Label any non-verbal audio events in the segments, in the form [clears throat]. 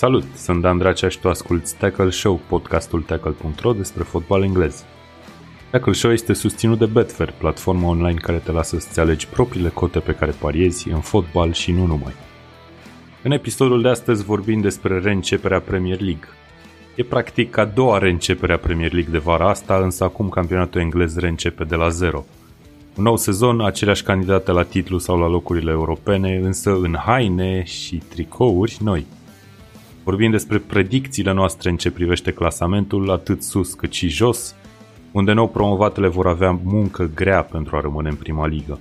Salut, sunt Dan Dracea și tu asculti Tackle Show, podcastul tackle.ro despre fotbal englez. Tackle Show este susținut de Betfair, platforma online care te lasă să-ți alegi propriile cote pe care pariezi în fotbal și nu numai. În episodul de astăzi vorbim despre reînceperea Premier League. E practic a doua reîncepere a Premier League de vara asta, însă acum campionatul englez reîncepe de la zero. Un nou sezon, aceleași candidate la titlu sau la locurile europene, însă în haine și tricouri noi. Vorbim despre predicțiile noastre în ce privește clasamentul, atât sus cât și jos, unde nou promovatele vor avea muncă grea pentru a rămâne în prima ligă.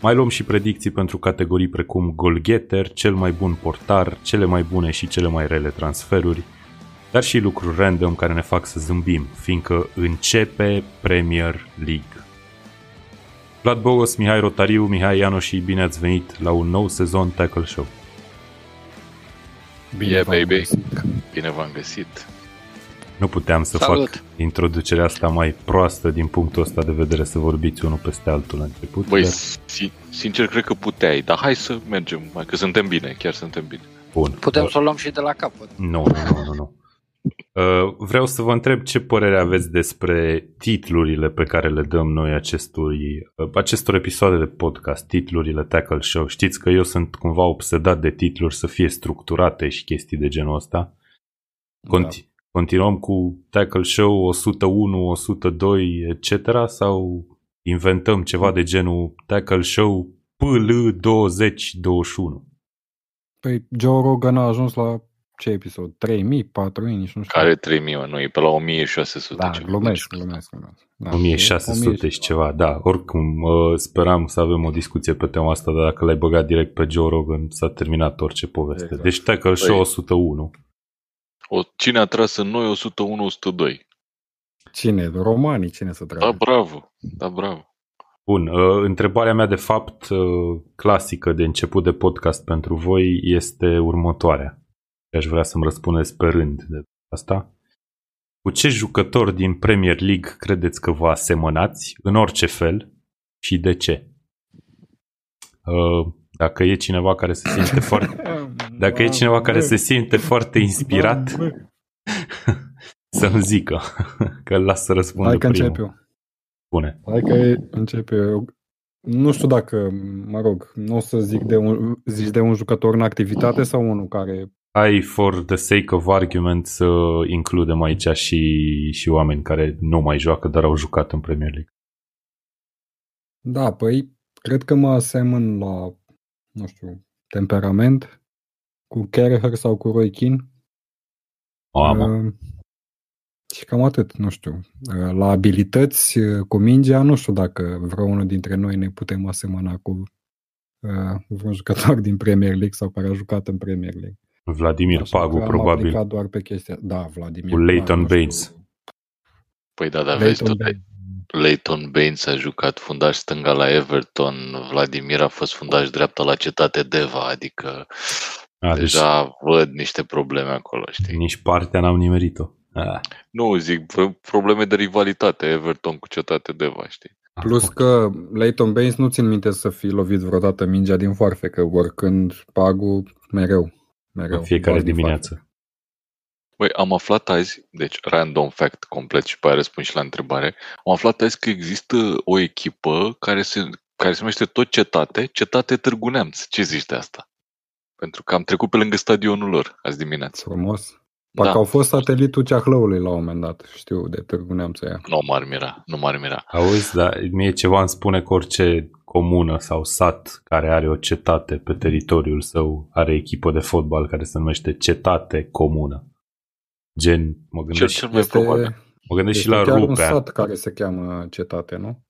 Mai luăm și predicții pentru categorii precum golgheter, cel mai bun portar, cele mai bune și cele mai rele transferuri, dar și lucruri random care ne fac să zâmbim, fiindcă începe Premier League. Vlad Bogos, Mihai Rotariu, Mihai Ianoș și bine ați venit la un nou sezon Tackle Show. Bine yeah, baby. Găsit. Bine v-am găsit. Nu puteam să Salut. fac introducerea asta mai proastă din punctul ăsta de vedere să vorbiți unul peste altul la început. Băi, dar... sincer cred că puteai, dar hai să mergem, mai că suntem bine, chiar suntem bine. Bun. Putem să o luăm și de la capăt. Nu, nu, nu, nu. nu. Uh, vreau să vă întreb ce părere aveți despre titlurile pe care le dăm noi acestui, uh, acestor episoade de podcast, titlurile Tackle Show. Știți că eu sunt cumva obsedat de titluri să fie structurate și chestii de genul ăsta. Conti- da. Continuăm cu Tackle Show 101, 102, etc. sau inventăm ceva de genul Tackle Show PL 2021? Păi Joe Rogan a ajuns la ce episod? 3000, 4000, nici nu știu. Care 3000, nu, e pe la 1600. Da, glumesc, glumesc, glumesc. Da, 1600 și ceva, da. Oricum, uh, speram să avem o discuție pe tema asta, dar dacă l-ai băgat direct pe Joe Rogan, s-a terminat orice poveste. Exact. Deci Tackle păi, Show 101. O, cine a tras în noi 101-102? Cine? Romanii, cine să tragă? Da, bravo, da, bravo. Bun, uh, întrebarea mea de fapt uh, clasică de început de podcast pentru voi este următoarea. Aș vrea să-mi răspundeți pe rând de asta. Cu ce jucător din Premier League credeți că vă asemănați în orice fel și de ce? Uh, dacă e cineva care se simte [coughs] foarte dacă e cineva care se simte foarte inspirat [laughs] să-mi zică [laughs] că îl las să răspundă Hai că încep eu. Bune. Hai că încep eu. Nu știu dacă, mă rog, nu o să zic de un, zici de un jucător în activitate sau unul care hai for the sake of argument să includem aici și, și oameni care nu mai joacă, dar au jucat în Premier League. Da, păi cred că mă asemăn la, nu știu, temperament cu Kerher sau cu Roy Keane. Mamă. Uh, și cam atât, nu știu. Uh, la abilități uh, cu mingea, nu știu dacă vreunul dintre noi ne putem asemăna cu uh, vreun jucător [laughs] din Premier League sau care a jucat în Premier League. Vladimir Așa Pagu, probabil. doar pe chestia. Da, Vladimir Cu Leighton Baines. Păi da, dar vezi tu, Leighton Baines a jucat fundaș stânga la Everton, Vladimir a fost fundaș dreapta la Cetate Deva, adică a, deja deci... văd niște probleme acolo, știi? Nici partea n-am nimerit-o. Ah. Nu, zic, probleme de rivalitate Everton cu Cetate Deva, știi? Plus că Leighton Baines nu țin minte să fi lovit vreodată mingea din că oricând Pagu mereu. Mereu, în fiecare dimineață. Băi, am aflat azi, deci random fact complet și pe aia răspund și la întrebare, am aflat azi că există o echipă care se, care se numește tot Cetate, Cetate Târgu Neamț. Ce zici de asta? Pentru că am trecut pe lângă stadionul lor azi dimineață. Frumos. Parcă da. au fost satelitul Ceahlăului la un moment dat, știu, de Târgu Neamț aia. Nu m-ar mira, nu m-ar mira. Auzi, dar mie ceva îmi spune că orice comună sau sat care are o cetate pe teritoriul său are echipă de fotbal care se numește cetate comună. Gen, mă gândesc, cel mai este, probabil. Mă gândesc și la Rupea. un sat care se cheamă cetate, nu?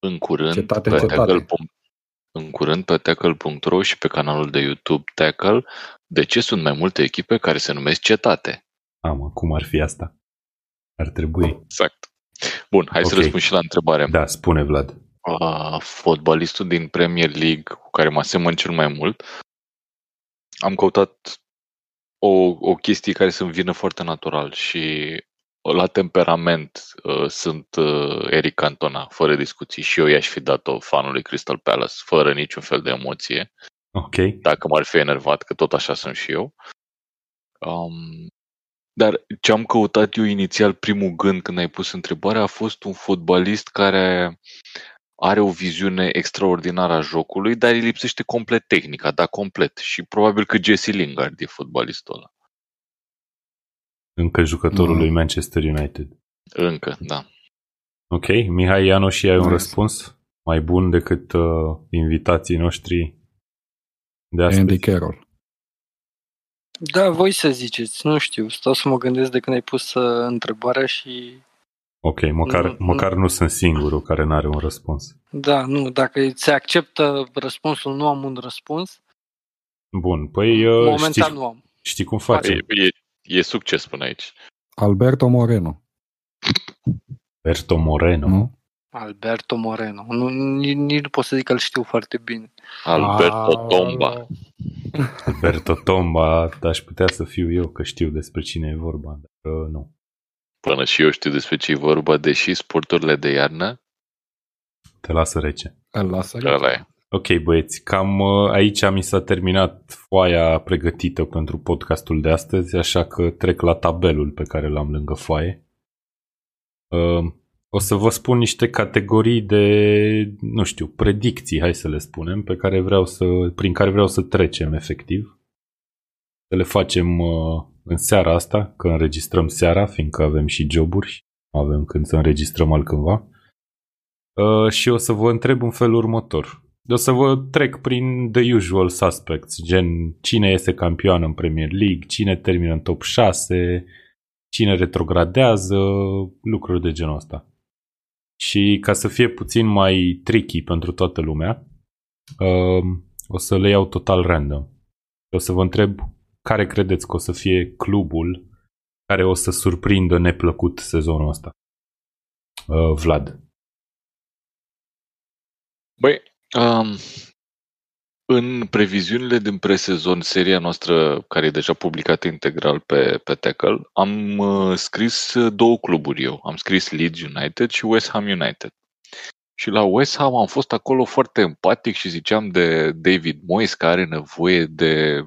În curând, cetate, pe cetate. Tackle, în curând pe tackle.ro și pe canalul de YouTube Tackle, de ce sunt mai multe echipe care se numesc cetate? Am, cum ar fi asta? Ar trebui. Exact. Bun, hai okay. să răspund și la întrebare. Da, spune Vlad uh, fotbalistul din Premier League cu care mă asemăn cel mai mult, am căutat o, o chestie care să-mi vină foarte natural și la temperament uh, sunt uh, Eric Cantona, fără discuții. Și eu i-aș fi dat-o fanului Crystal Palace, fără niciun fel de emoție. Ok. Dacă m-ar fi enervat, că tot așa sunt și eu. Um, dar ce am căutat eu inițial, primul gând când ai pus întrebarea, a fost un fotbalist care are o viziune extraordinară a jocului, dar îi lipsește complet tehnica, da, complet. Și probabil că Jesse Lingard e fotbalistul ăla. Încă jucătorul Mm. lui Manchester United. Încă, da. Ok, Mihai Ianoș și ai un Nice. răspuns mai bun decât uh, invitații noștri de astăzi. Andy Carroll. Da, voi să ziceți, nu știu, stau să mă gândesc de când ai pus uh, întrebarea și... Ok, măcar, Nu, nu. măcar nu sunt singurul care nu are un răspuns. Da, nu, dacă se acceptă răspunsul, nu am un răspuns, Bun, păi uh, momentan știi, nu am. știi cum facem? E, e, e succes până aici. Alberto Moreno. Berto Moreno. Nu? Alberto Moreno. Nu, nici, nici nu pot să zic că îl știu foarte bine. Alberto Ah, Tomba. Alberto Tomba, aș putea să fiu eu că știu despre cine e vorba, dar uh, nu. Până și eu știu despre ce e vorba, deși sporturile de iarnă, Te lasă rece. Îl lasă ăla e. Ok, băieți, cam uh, aici mi s-a terminat foaia pregătită pentru podcastul de astăzi, așa că trec la tabelul pe care l-am lângă foaie. Uh, o să vă spun niște categorii de, nu știu, predicții, hai să le spunem, pe care vreau să, prin care vreau să trecem efectiv. Să le facem uh, în seara asta, că înregistrăm seara, fiindcă avem și joburi și nu avem când să înregistrăm altcândva. Uh, și o să vă întreb în felul următor. O să vă trec prin the usual suspects, gen cine este campion în Premier League, cine termină în top 6, cine retrogradează, lucruri de genul ăsta. Și ca să fie puțin mai tricky pentru toată lumea, uh, o să le iau total random. O să vă întreb care credeți că o să fie clubul care o să surprindă neplăcut sezonul ăsta. Uh, Vlad. Băi, um, în previziunile din presezon, seria noastră, care e deja publicată integral pe, pe Tackle, am uh, scris două cluburi eu. Am scris Leeds United și West Ham United. Și la West Ham am fost acolo foarte empatic și ziceam de David Moyes, care are nevoie de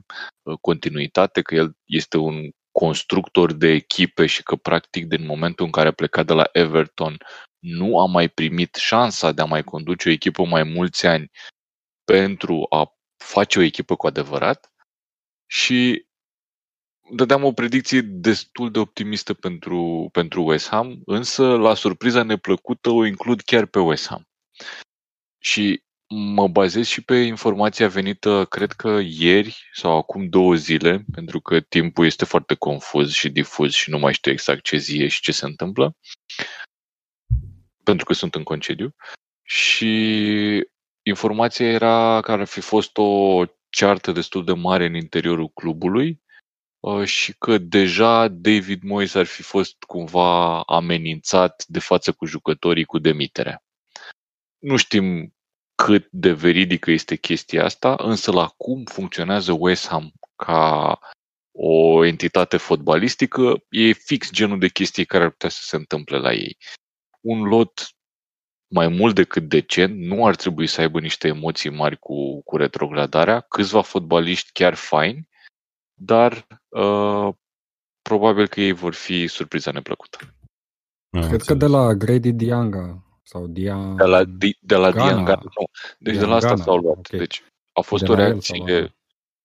uh, continuitate, că el este un constructor de echipe și că practic din momentul în care a plecat de la Everton nu a mai primit șansa de a mai conduce o echipă mai mulți ani pentru a face o echipă cu adevărat și dădeam o predicție destul de optimistă pentru, pentru West Ham, însă la surpriza neplăcută o includ chiar pe West Ham. Și mă bazez și pe informația venită, cred că ieri sau acum două zile, pentru că timpul este foarte confuz și difuz și nu mai știu exact ce zi e și ce se întâmplă, pentru că sunt în concediu. Și informația era că ar fi fost o ceartă destul de mare în interiorul clubului uh, și că deja David Moyes ar fi fost cumva amenințat de față cu jucătorii cu demiterea. Nu știm cât de veridică este chestia asta, însă la cum funcționează West Ham ca o entitate fotbalistică, e fix genul de chestii care ar putea să se întâmple la ei. Un lot mai mult decât decent, nu ar trebui să aibă niște emoții mari cu, cu retrogradarea, câțiva fotbaliști chiar faini, dar uh, probabil că ei vor fi surpriza neplăcută. Am Cred că înțeles. de la Grady Dianga sau Dia... De la, Di- de la Gana. Diangana, nu. Deci de la asta Diangana, s-au luat. ok. Deci a fost De o la el reacție, s-au luat.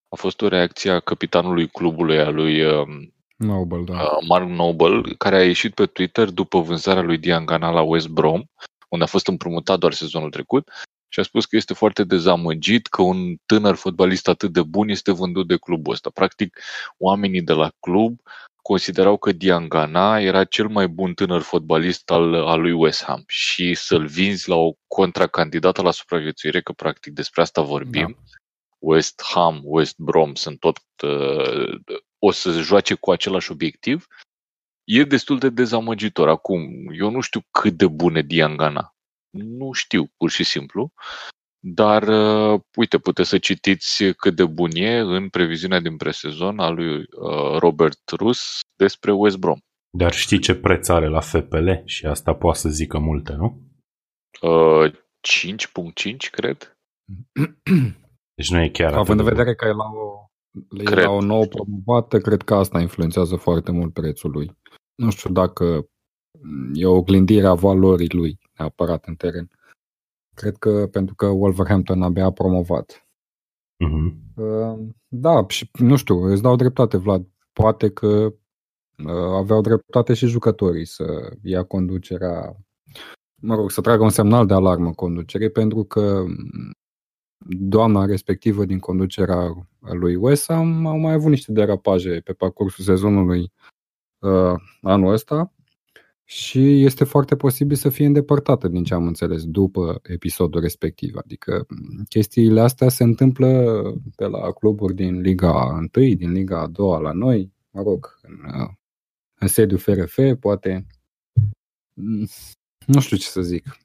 a fost o reacție a capitanului clubului, a lui um, Noble, da. uh, Mark Noble, care a ieșit pe Twitter după vânzarea lui Diangana la West Brom, unde a fost împrumutat doar sezonul trecut, și a spus că este foarte dezamăgit că un tânăr fotbalist atât de bun este vândut de clubul ăsta. Practic, oamenii de la club considerau că Diangana era cel mai bun tânăr fotbalist al, al lui West Ham și să-l vinzi la o contracandidată la supraviețuire, că practic despre asta vorbim. Da. West Ham, West Brom sunt tot uh, o să joace cu același obiectiv, e destul de dezamăgitor. Acum, eu nu știu cât de bun e Diangana. Nu știu, pur și simplu. Dar, uh, uite, puteți să citiți cât de bun e în previziunea din presezon a lui uh, Robert Rus despre West Brom. Dar știi ce preț are la FPL? Și asta poate să zică multe, nu? Uh, 5.5, cred. Deci nu e chiar Având în atât de vedere că e la o, e Cred. la o nouă promovată, cred că asta influențează foarte mult prețul lui. Nu știu dacă e o oglindire a valorii lui neapărat în teren. Cred că pentru că Wolverhampton abia a promovat. bun. Mhm. Uh, Da, și nu știu, îți dau dreptate, Vlad. Poate că uh, aveau dreptate și jucătorii să ia conducerea, mă rog, să tragă un semnal de alarmă conducerii, pentru că mm, doamna respectivă din conducerea lui West Ham au mai avut niște derapaje pe parcursul sezonului uh, anul ăsta și este foarte posibil să fie îndepărtată, din ce am înțeles, după episodul respectiv. Adică m, chestiile astea se întâmplă pe la cluburi din Liga 1, din Liga a doua la noi, mă rog, în, uh, în sediu FRF, poate. Mm, Nu știu ce să zic.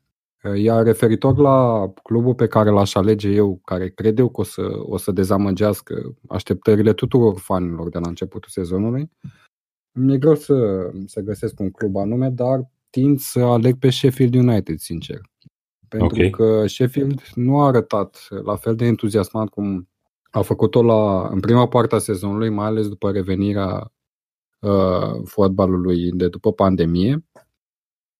Iar referitor la clubul pe care l-aș alege eu, care cred eu că o să, o să dezamăgească așteptările tuturor fanilor de la începutul sezonului, mi-e greu să, să găsesc un club anume, dar tind să aleg pe Sheffield United, sincer. Pentru Ok. că Sheffield nu a arătat la fel de entuziasmat cum a făcut-o la, în prima parte a sezonului, mai ales după revenirea uh, fotbalului de după pandemie.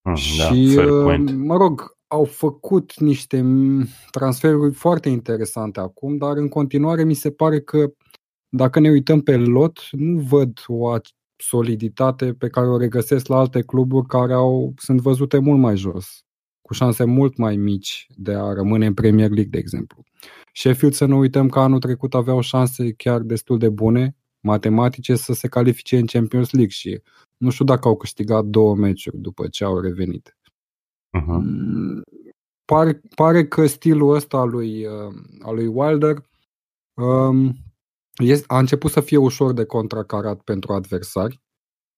Mm, Și, da, fair uh, point. mă rog, au făcut niște mm, transferuri foarte interesante acum, dar în continuare mi se pare că dacă ne uităm pe lot, nu văd o a- soliditate pe care o regăsesc la alte cluburi care au, sunt văzute mult mai jos, cu șanse mult mai mici de a rămâne în Premier League, de exemplu. Sheffield, să nu uităm că anul trecut aveau șanse chiar destul de bune, matematice, să se califice în Champions League și nu știu dacă au câștigat două meciuri după ce au revenit. Mhm. Mm, Pare, pare că stilul ăsta al lui, uh, al lui Wilder um, este, a început să fie ușor de contracarat pentru adversari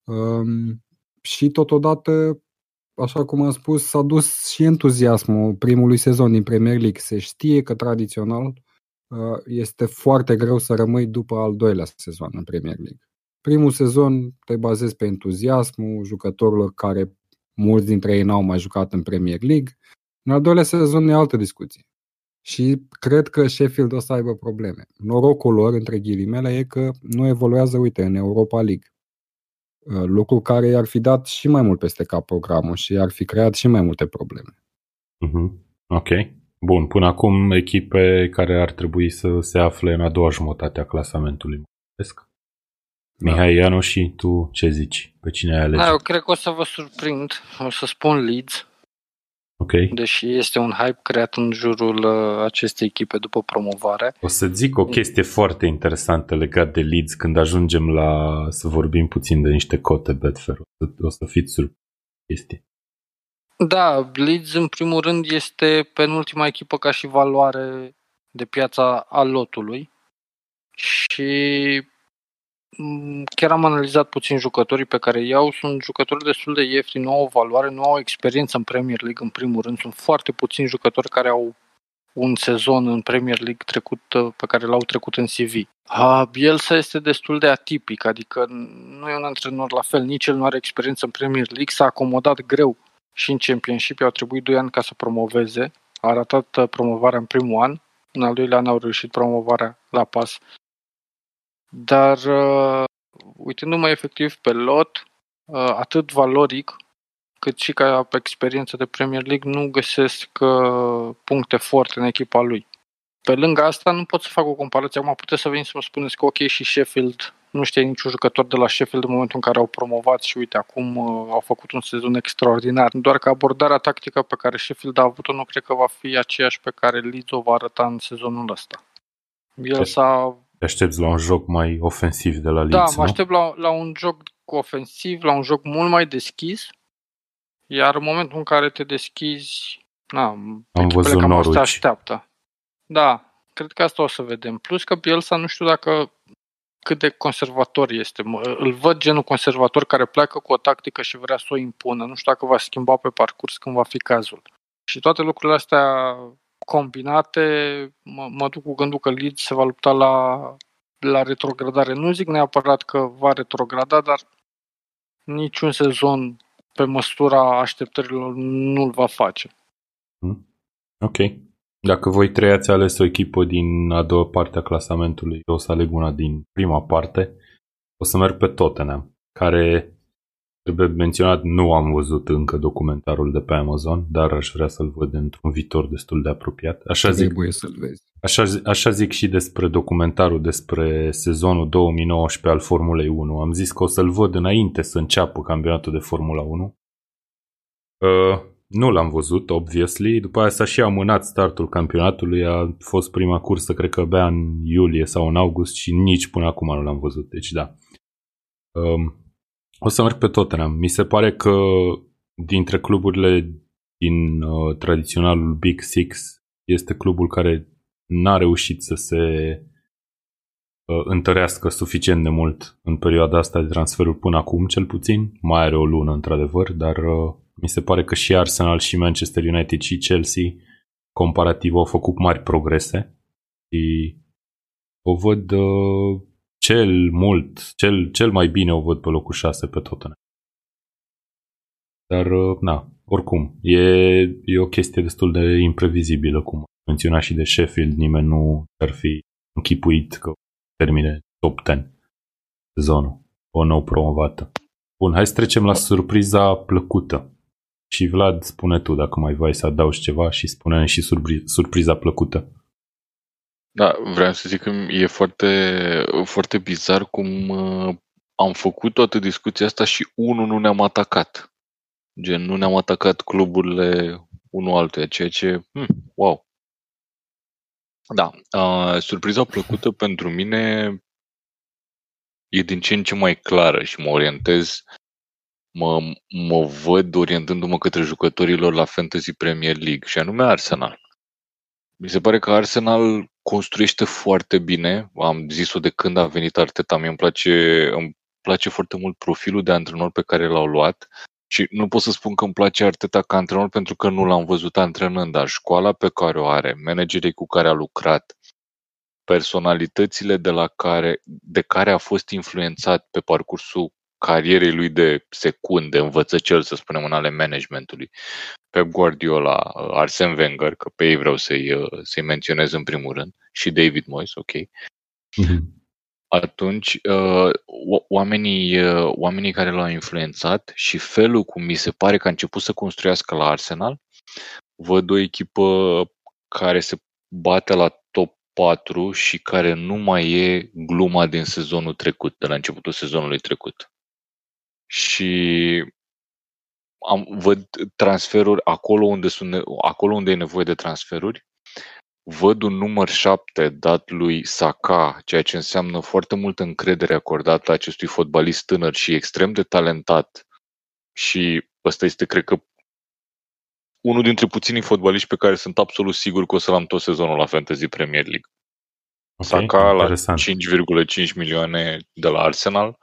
um, și totodată, așa cum am spus, s-a dus și entuziasmul primului sezon din Premier League. Se știe că tradițional uh, este foarte greu să rămâi după al doilea sezon în Premier League. Primul sezon te bazezi pe entuziasmul jucătorilor care mulți dintre ei n-au mai jucat în Premier League. În al doilea sezon e altă discuție. Și cred că Sheffield o să aibă probleme. Norocul lor, între ghilimele, e că nu evoluează, uite, în Europa League. Uh, Lucru care i-ar fi dat și mai mult peste cap programul și ar fi creat și mai multe probleme. Mhm. Ok. Bun, până acum echipe care ar trebui să se afle în a doua jumătate a clasamentului. Mulțumesc. Da. Mihai Ianu și tu ce zici? Pe cine ai alege? Da, eu cred că o să vă surprind. O să spun Leeds, Ok. deși este un hype creat în jurul uh, acestei echipe după promovare. O să zic o chestie foarte interesantă legat de Leeds când ajungem la să vorbim puțin de niște cote Betfair. O să, o să fiți surprins de chestie. Da, Leeds în primul rând este penultima echipă ca și valoare de piața a lotului și mm, chiar am analizat puțin jucătorii pe care iau, sunt jucători destul de ieftini, nu au o valoare, nu au experiență în Premier League în primul rând, sunt foarte puțini jucători care au un sezon în Premier League trecut, uh, pe care l-au trecut în CV. Uh, Bielsa este destul de atipic, adică nu e un antrenor la fel, nici el nu are experiență în Premier League, s-a acomodat greu și în Championship, i-au trebuit 2 ani ca să promoveze, a arătat uh, promovarea în primul an, în al doilea an au reușit promovarea la pas. Dar, uh, uitându-mă efectiv pe lot, uh, atât valoric, cât și ca pe experiență de Premier League, nu găsesc uh, puncte forte în echipa lui. Pe lângă asta, nu pot să fac o comparație. Acum puteți să veniți să mă spuneți că ok și Sheffield, nu știe niciun jucător de la Sheffield în momentul în care au promovat și uite, acum uh, au făcut un sezon extraordinar. Doar că abordarea tactică pe care Sheffield a avut-o nu cred că va fi aceeași pe care Leeds o va arăta în sezonul ăsta. El s-a Te aștepți la un joc mai ofensiv de la da, Leeds, mă nu? aștept la, la un joc cu ofensiv, la un joc mult mai deschis, iar în momentul în care te deschizi, na, echipele văzut cam asta Norwich. așteaptă. Da, cred că asta o să vedem. Plus că Bielsa nu știu dacă cât de conservator este. Mă- Îl văd genul conservator care pleacă cu o tactică și vrea să o impună. Nu știu dacă va schimba pe parcurs când va fi cazul. Și toate lucrurile astea combinate, mă, mă duc cu gândul că Leeds se va lupta la, la retrogradare. Nu zic neapărat că va retrograda, dar niciun sezon pe măsura așteptărilor nu-l va face. Hmm. Ok. Dacă voi trei ați ales o echipă din a doua parte a clasamentului, eu o să aleg una din prima parte. O să merg pe Tottenham, care trebuie menționat, nu am văzut încă documentarul de pe Amazon, dar aș vrea să-l văd într-un viitor destul de apropiat. Așa zic, Trebuie să-l vezi. Așa, așa zic și despre documentarul despre sezonul 2019 al Formulei 1. Am zis că o să-l văd înainte să înceapă campionatul de Formula 1. Uh, nu l-am văzut, obviously. După aia s-a și amânat startul campionatului. A fost prima cursă, cred că abia în iulie sau în august și nici până acum nu l-am văzut. Deci da. Um, o să merg pe Tottenham. Mi se pare că dintre cluburile din uh, tradiționalul Big Six este clubul care n-a reușit să se uh, întărească suficient de mult în perioada asta de transferuri până acum, cel puțin. Mai are o lună, într-adevăr, dar uh, mi se pare că și Arsenal și Manchester United și Chelsea comparativ au făcut mari progrese și o văd uh, cel mult, cel, cel mai bine o văd pe locul 6 pe Tottenham. Dar, uh, na, oricum, e, e o chestie destul de imprevizibilă, cum menționa și de Sheffield, nimeni nu ar fi închipuit că termine top 10 sezonul, o nou promovată. Bun, hai să trecem la surpriza plăcută. Și Vlad, spune tu dacă mai vrei să adaugi ceva și spune și surpriza plăcută. Da, vreau să zic că e foarte, foarte bizar cum uh, am făcut toată discuția asta și unul nu ne-am atacat. Gen, nu ne-am atacat cluburile unul altuia, ceea ce, hmm, wow. Da, uh, surpriza plăcută pentru mine e din ce în ce mai clară și mă orientez, mă, mă văd orientându-mă către jucătorilor la Fantasy Premier League și anume Arsenal. Mi se pare că Arsenal construiește foarte bine. Am zis-o de când a venit Arteta. Mie îmi place, îmi place foarte mult profilul de antrenor pe care l-au luat. Și nu pot să spun că îmi place Arteta ca antrenor pentru că nu l-am văzut antrenând, dar școala pe care o are, managerii cu care a lucrat, personalitățile de, la care, de care a fost influențat pe parcursul carierei lui de secunde, învățăcel, să spunem, în ale managementului. Pep Guardiola, Arsene Wenger, că pe ei vreau să-i, să-i menționez în primul rând, și David Moyes, ok. Mm-hmm. Atunci, uh, oamenii, uh, oamenii care l-au influențat și felul cum mi se pare că a început să construiască la Arsenal, văd o echipă care se bate la top 4 și care nu mai e gluma din sezonul trecut, de la începutul sezonului trecut și am, văd transferuri acolo unde, sunt, acolo unde e nevoie de transferuri. Văd un număr 7 dat lui Saka, ceea ce înseamnă foarte multă încredere acordată acestui fotbalist tânăr și extrem de talentat. Și ăsta este, cred că, unul dintre puținii fotbaliști pe care sunt absolut sigur că o să-l am tot sezonul la Fantasy Premier League. Okay, Saka interesant. la 5,5 milioane de la Arsenal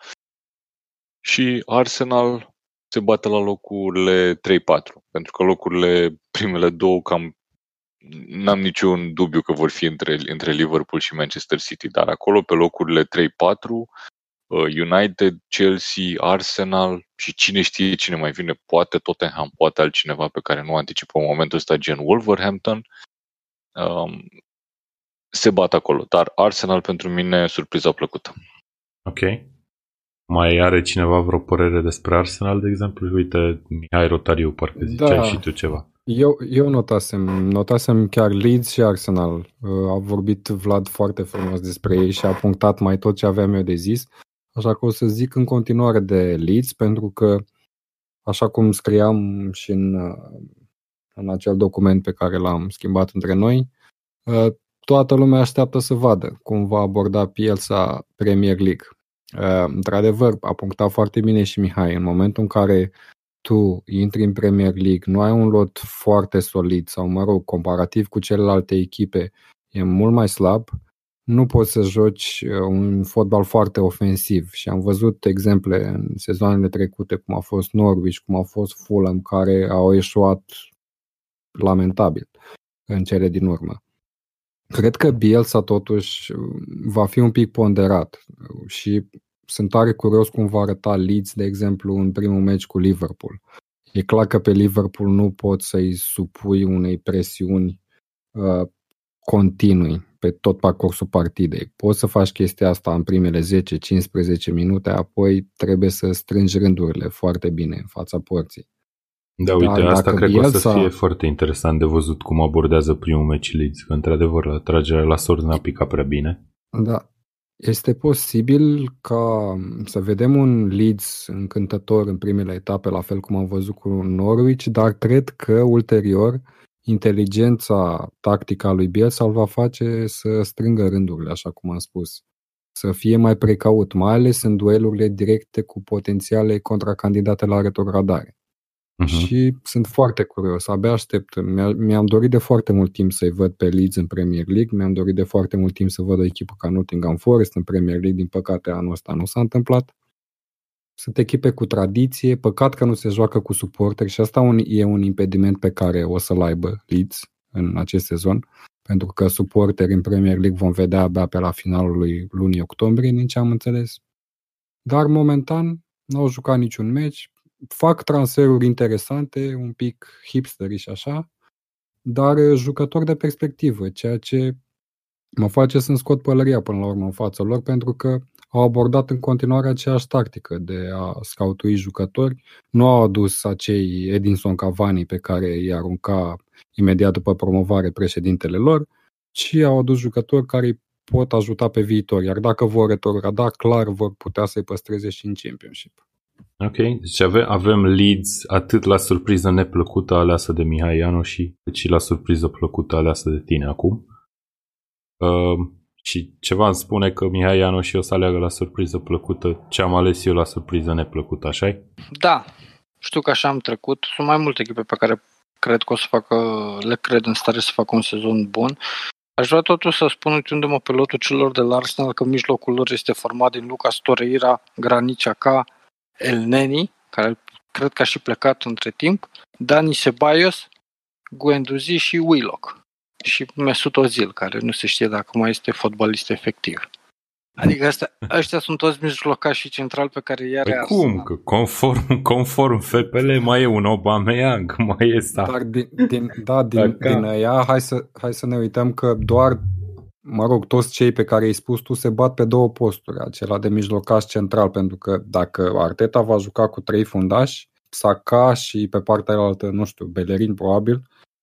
și Arsenal se bate la locurile 3-4, pentru că locurile primele două cam n-am niciun dubiu că vor fi între, între Liverpool și Manchester City, dar acolo pe locurile 3-4 uh, United, Chelsea, Arsenal și cine știe cine mai vine, poate Tottenham, poate altcineva pe care nu anticipăm în momentul ăsta, gen Wolverhampton, um, se bat acolo. Dar Arsenal pentru mine surpriza plăcută. Ok. Mai are cineva vreo părere despre Arsenal, de exemplu? Uite, Mihai Rotariu, parcă ziceai da. și tu ceva. Eu, eu notasem, notasem chiar Leeds și Arsenal. Uh, a vorbit Vlad foarte frumos despre ei și a punctat mai tot ce aveam eu de zis. Așa că o să zic în continuare de Leeds, pentru că, așa cum scriam și în, uh, în acel document pe care l-am schimbat între noi, uh, toată lumea așteaptă să vadă cum va aborda pielsa Premier League. Ehm, într-adevăr, a punctat foarte bine și Mihai. În momentul în care tu intri în Premier League, nu ai un lot foarte solid sau, mă rog, comparativ cu celelalte echipe, e mult mai slab, nu poți să joci uh, un fotbal foarte ofensiv. Și am văzut exemple în sezoanele trecute, cum a fost Norwich, cum a fost Fulham, care au eșuat lamentabil în cele din urmă. Cred că Bielsa totuși va fi un pic ponderat și sunt tare curios cum va arăta Leeds, de exemplu, în primul meci cu Liverpool. E clar că pe Liverpool nu poți să-i supui unei presiuni uh, continui pe tot parcursul partidei. Poți să faci chestia asta în primele 10-15 minute, apoi trebuie să strângi rândurile foarte bine în fața porții. Da, uite, Dar asta cred că o să fie foarte interesant de văzut cum abordează primul meci Leeds, că într-adevăr la tragerea la sorți n-a picat prea bine. Da, este posibil ca să vedem un Leeds încântător în primele etape, la fel cum am văzut cu Norwich, dar cred că ulterior inteligența tactică a lui Bielsa îl va face să strângă rândurile, așa cum am spus. Să fie mai precaut, mai ales în duelurile directe cu potențiale contracandidate la retrogradare. Uh-huh. Și sunt foarte curios, abia aștept. Mi-am dorit de foarte mult timp să-i văd pe Leeds în Premier League, mi-am dorit de foarte mult timp să văd o echipă ca Nottingham Forest în Premier League, din păcate anul ăsta nu s-a întâmplat. Sunt echipe cu tradiție, păcat că nu se joacă cu suporteri și asta un, e un impediment pe care o să-l aibă Leeds în acest sezon, pentru că suporteri în Premier League vom vedea abia pe la finalul lui lunii octombrie, din ce am înțeles. Dar momentan nu au jucat niciun meci, fac transferuri interesante, un pic hipsteri și așa, dar jucători de perspectivă, ceea ce mă face să-mi scot pălăria până la urmă în fața lor, pentru că au abordat în continuare aceeași tactică de a scautui jucători. Nu au adus acei Edinson Cavani pe care îi arunca imediat după promovare președintele lor, ci au adus jucători care îi pot ajuta pe viitor, iar dacă vor retrograda, clar vor putea să-i păstreze și în Championship. Ok, deci avem, avem leads atât la surpriză neplăcută aleasă de Mihai Ianu și cât și la surpriză plăcută aleasă de tine acum. Uh, și ceva îmi spune că Mihai Ianu și eu să aleagă la surpriză plăcută ce am ales eu la surpriză neplăcută, așa Da, știu că așa am trecut. Sunt mai multe echipe pe care cred că o să facă, le cred în stare să facă un sezon bun. Aș vrea totuși să spun, uitându-mă pe lotul celor de la Arsenal, că mijlocul lor este format din Lucas Torreira, Granicea Ca, El Neni, care cred că a și plecat între timp, Dani Ceballos, Guendouzi și Willock. Și Mesut Ozil, care nu se știe dacă mai este fotbalist efectiv. Adică astea, ăștia sunt toți mijlocași și central pe care i-are păi cum? Că conform, conform FPL mai e un Aubameyang, mai e Dar din, din, da, din, din ea, hai să, hai să ne uităm că doar mă rog, toți cei pe care i-ai spus tu se bat pe două posturi, acela de mijlocaș central, pentru că dacă Arteta va juca cu trei fundași, Saka și pe partea altă, nu știu, Bellerin probabil,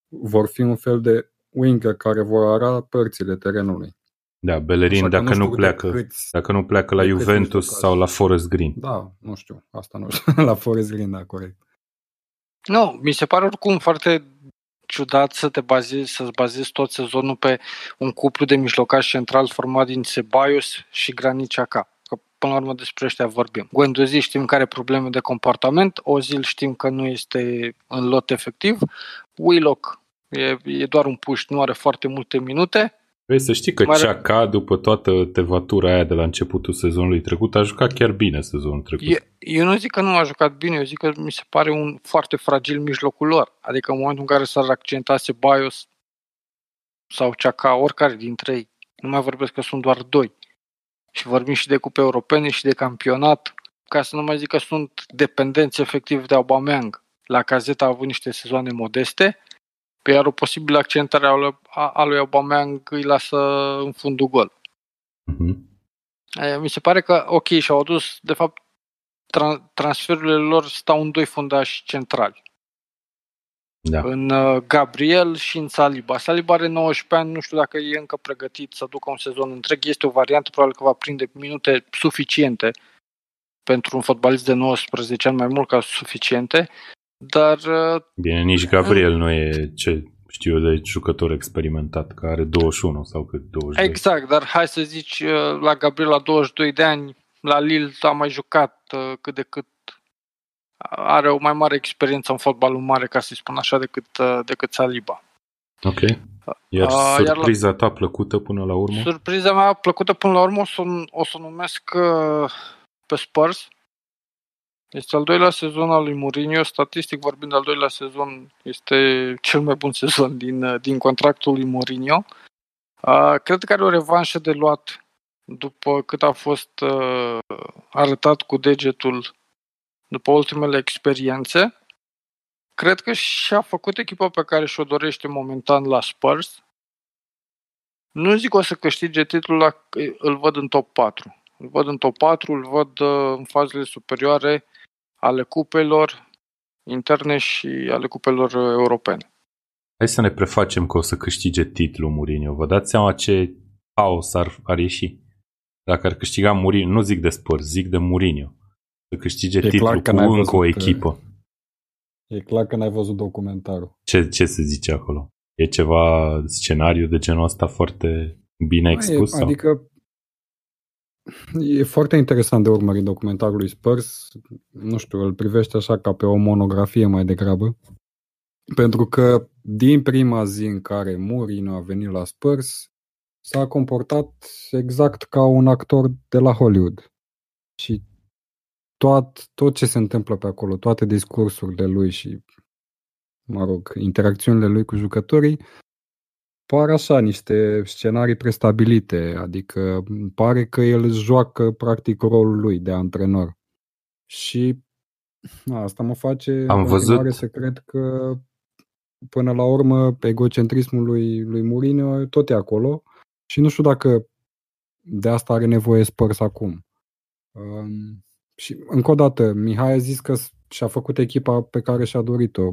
vor fi un fel de winger care vor ara părțile terenului. Da, Bellerin dacă nu, nu pleacă, câți, dacă nu pleacă la Juventus sau la Forest Green. Da, nu știu, asta nu știu, [laughs] la Forest Green, da, corect. Nu, mi se pare oricum foarte ciudat să te bazezi, să-ți bazezi tot sezonul pe un cuplu de mijlocași central format din Sebaios și Graniciaca. Că până la urmă despre ăștia vorbim. Guendouzi știm că are probleme de comportament, Ozil știm că nu este în lot efectiv, Willock e, e doar un puș, nu are foarte multe minute, Vrei să știi că Mare... Ceaca, după toată tevatura aia de la începutul sezonului trecut, a jucat chiar bine sezonul trecut. Eu, eu nu zic că nu a jucat bine, eu zic că mi se pare un foarte fragil mijlocul lor. Adică în momentul în care s-ar accenta Sebaios sau Ceaca, oricare dintre ei, nu mai vorbesc că sunt doar doi. Și vorbim și de cupe europene și de campionat, ca să nu mai zic că sunt dependenți efectiv de Aubameyang. La Cazeta a avut niște sezoane modeste, pe iar o posibilă accentare a lui Aubameyang îi lasă în fundul gol. Uh-huh. Mi se pare că, ok, și-au adus, de fapt, tra- transferurile lor stau în doi fundași centrali. Da. În uh, Gabriel și în Saliba. Saliba are 19 ani, nu știu dacă e încă pregătit să ducă un sezon întreg. Este o variantă, probabil că va prinde minute suficiente pentru un fotbalist de 19 ani, mai mult ca suficiente. Dar... Uh, Bine, nici Gabriel nu e ce știu eu de jucător experimentat, care are 21 sau cât 22. Exact, dar hai să zici, uh, la Gabriel la 22 de ani, la Lille a mai jucat uh, cât de cât are o mai mare experiență în fotbalul mare, ca să-i spun așa, decât, decât Saliba. Ok. Iar uh, surpriza iar la, ta plăcută până la urmă? Surpriza mea plăcută până la urmă o să, o să numesc uh, pe Spurs. Este al doilea sezon al lui Mourinho, statistic vorbind al doilea sezon este cel mai bun [laughs] sezon din, din contractul lui Mourinho. Uh, cred că are o revanșă de luat după cât a fost uh, arătat cu degetul după ultimele experiențe, cred că și-a făcut echipa pe care și-o dorește momentan la Spurs. Nu zic o să câștige titlul, la, îl văd în top 4. Îl văd în top 4, îl văd uh, în fazele superioare ale cupelor interne și ale cupelor uh, europene. Hai să ne prefacem că o să câștige titlul Mourinho. Vă dați seama ce haos ar, ar ieși? Dacă ar câștiga Mourinho, nu zic de Spurs, zic de Mourinho. Să câștige e titlul cu încă văzut, o uh, echipă. E clar că n-ai văzut documentarul. Ce, ce se zice acolo? E ceva scenariu de genul ăsta foarte bine expus? E, adică e foarte interesant de urmărit documentarul lui Spurs. Nu știu, îl privește așa ca pe o monografie mai degrabă. Pentru că din prima zi în care Mourinho a venit la Spurs, s-a comportat exact ca un actor de la Hollywood. Și tot, tot ce se întâmplă pe acolo, toate discursurile lui și, mă rog, interacțiunile lui cu jucătorii, par așa niște scenarii prestabilite, adică pare că el își joacă practic rolul lui de antrenor. Și asta mă face Am văzut. să cred că până la urmă egocentrismul lui, lui Mourinho tot e acolo și nu știu dacă de asta are nevoie Spurs acum. Um, și încă o dată, Mihai a zis că și-a făcut echipa pe care și-a dorit-o.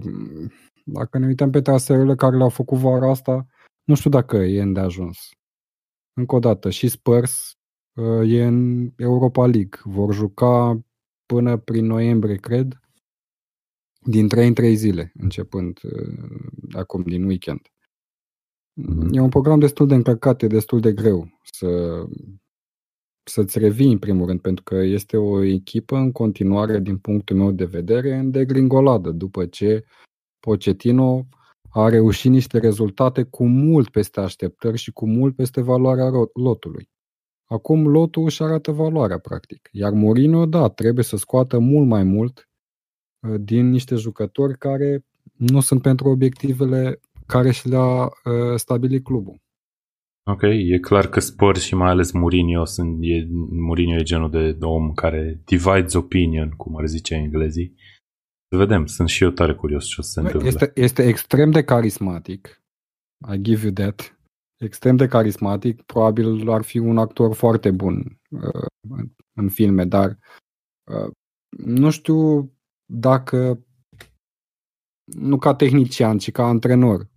Dacă ne uităm pe traseele care le-au făcut vara asta, nu știu dacă e îndeajuns. Încă o dată, și Spurs uh, e în Europa League. Vor juca până prin noiembrie, cred, din 3 în 3 zile, începând uh, acum, din weekend. Mm-hmm. E un program destul de încărcat, e destul de greu să, să-ți revii în primul rând, pentru că este o echipă în continuare, din punctul meu de vedere, în degringoladă, după ce Pochettino a reușit niște rezultate cu mult peste așteptări și cu mult peste valoarea lotului. Acum lotul își arată valoarea, practic. Iar Mourinho, da, trebuie să scoată mult mai mult uh, din niște jucători care nu sunt pentru obiectivele care și le-a uh, stabilit clubul. Ok, e clar că Spurs și mai ales Mourinho sunt, e, Mourinho e genul de om care divides opinion, cum ar zice englezii. Să vedem, sunt și eu tare curios ce o să se întâmple. Este, este extrem de carismatic. I give you that. Extrem de carismatic. Probabil ar fi un actor foarte bun uh, în, în filme, dar uh, nu știu dacă nu ca tehnician, ci ca antrenor.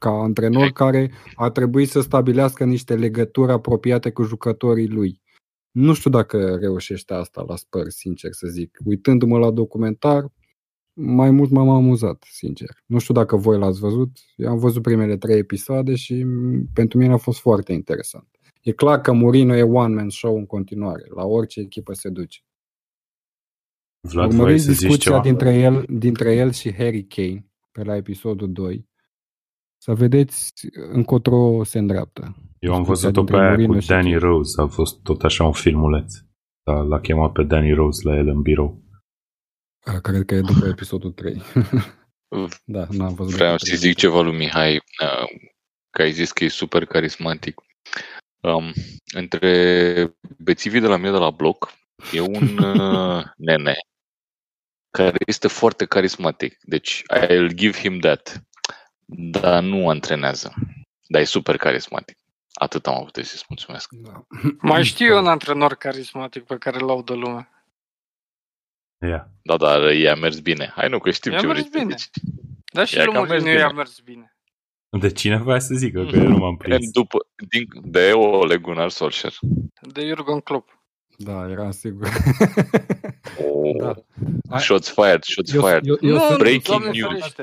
Ca antrenor care a trebuit să stabilească niște legături apropiate cu jucătorii lui. Nu știu dacă reușește asta la Spurs, sincer să zic. Uitându-mă la documentar, mai mult m-am amuzat, sincer. Nu știu dacă voi l-ați văzut. Eu am văzut primele trei episoade și pentru mine a fost foarte interesant. E clar că Mourinho e one-man show în continuare. La orice echipă se duce. Vlad, Urmăriți discuția dintre el, dintre el și Harry Kane pe la episodul 2 să vedeți încotro se îndreaptă. Eu am văzut-o pe aia cu Danny Kane. Rose, a fost tot așa un filmuleț. L-a chemat pe Danny Rose la el în birou. A, cred că e după [laughs] episodul 3. [laughs] da, n-am văzut. Vreau să zic ceva lui Mihai, că ai zis că e super carismatic. Um, între bețivii de la mine de la bloc e un [laughs] uh, nene care este foarte carismatic. Deci, I'll give him that. Dar nu antrenează. Dar e super carismatic. Atât am avut să-i mulțumesc. Da. Mai știu eu un [clears throat] antrenor carismatic pe care l de lumea. Yeah. Da, dar i-a mers bine. Hai nu, că știm i-a ce mers bine. Da, și lui Mourinho i-a mers bine. De cine voia să zică? Că eu nu m-am prins. [laughs] După, din, de Ole Gunnar Solskjaer. De Jurgen Klopp. Da, era sigur. Oh. Da. Shots fired, shots eu, fired. Eu, eu, eu nu, Breaking news.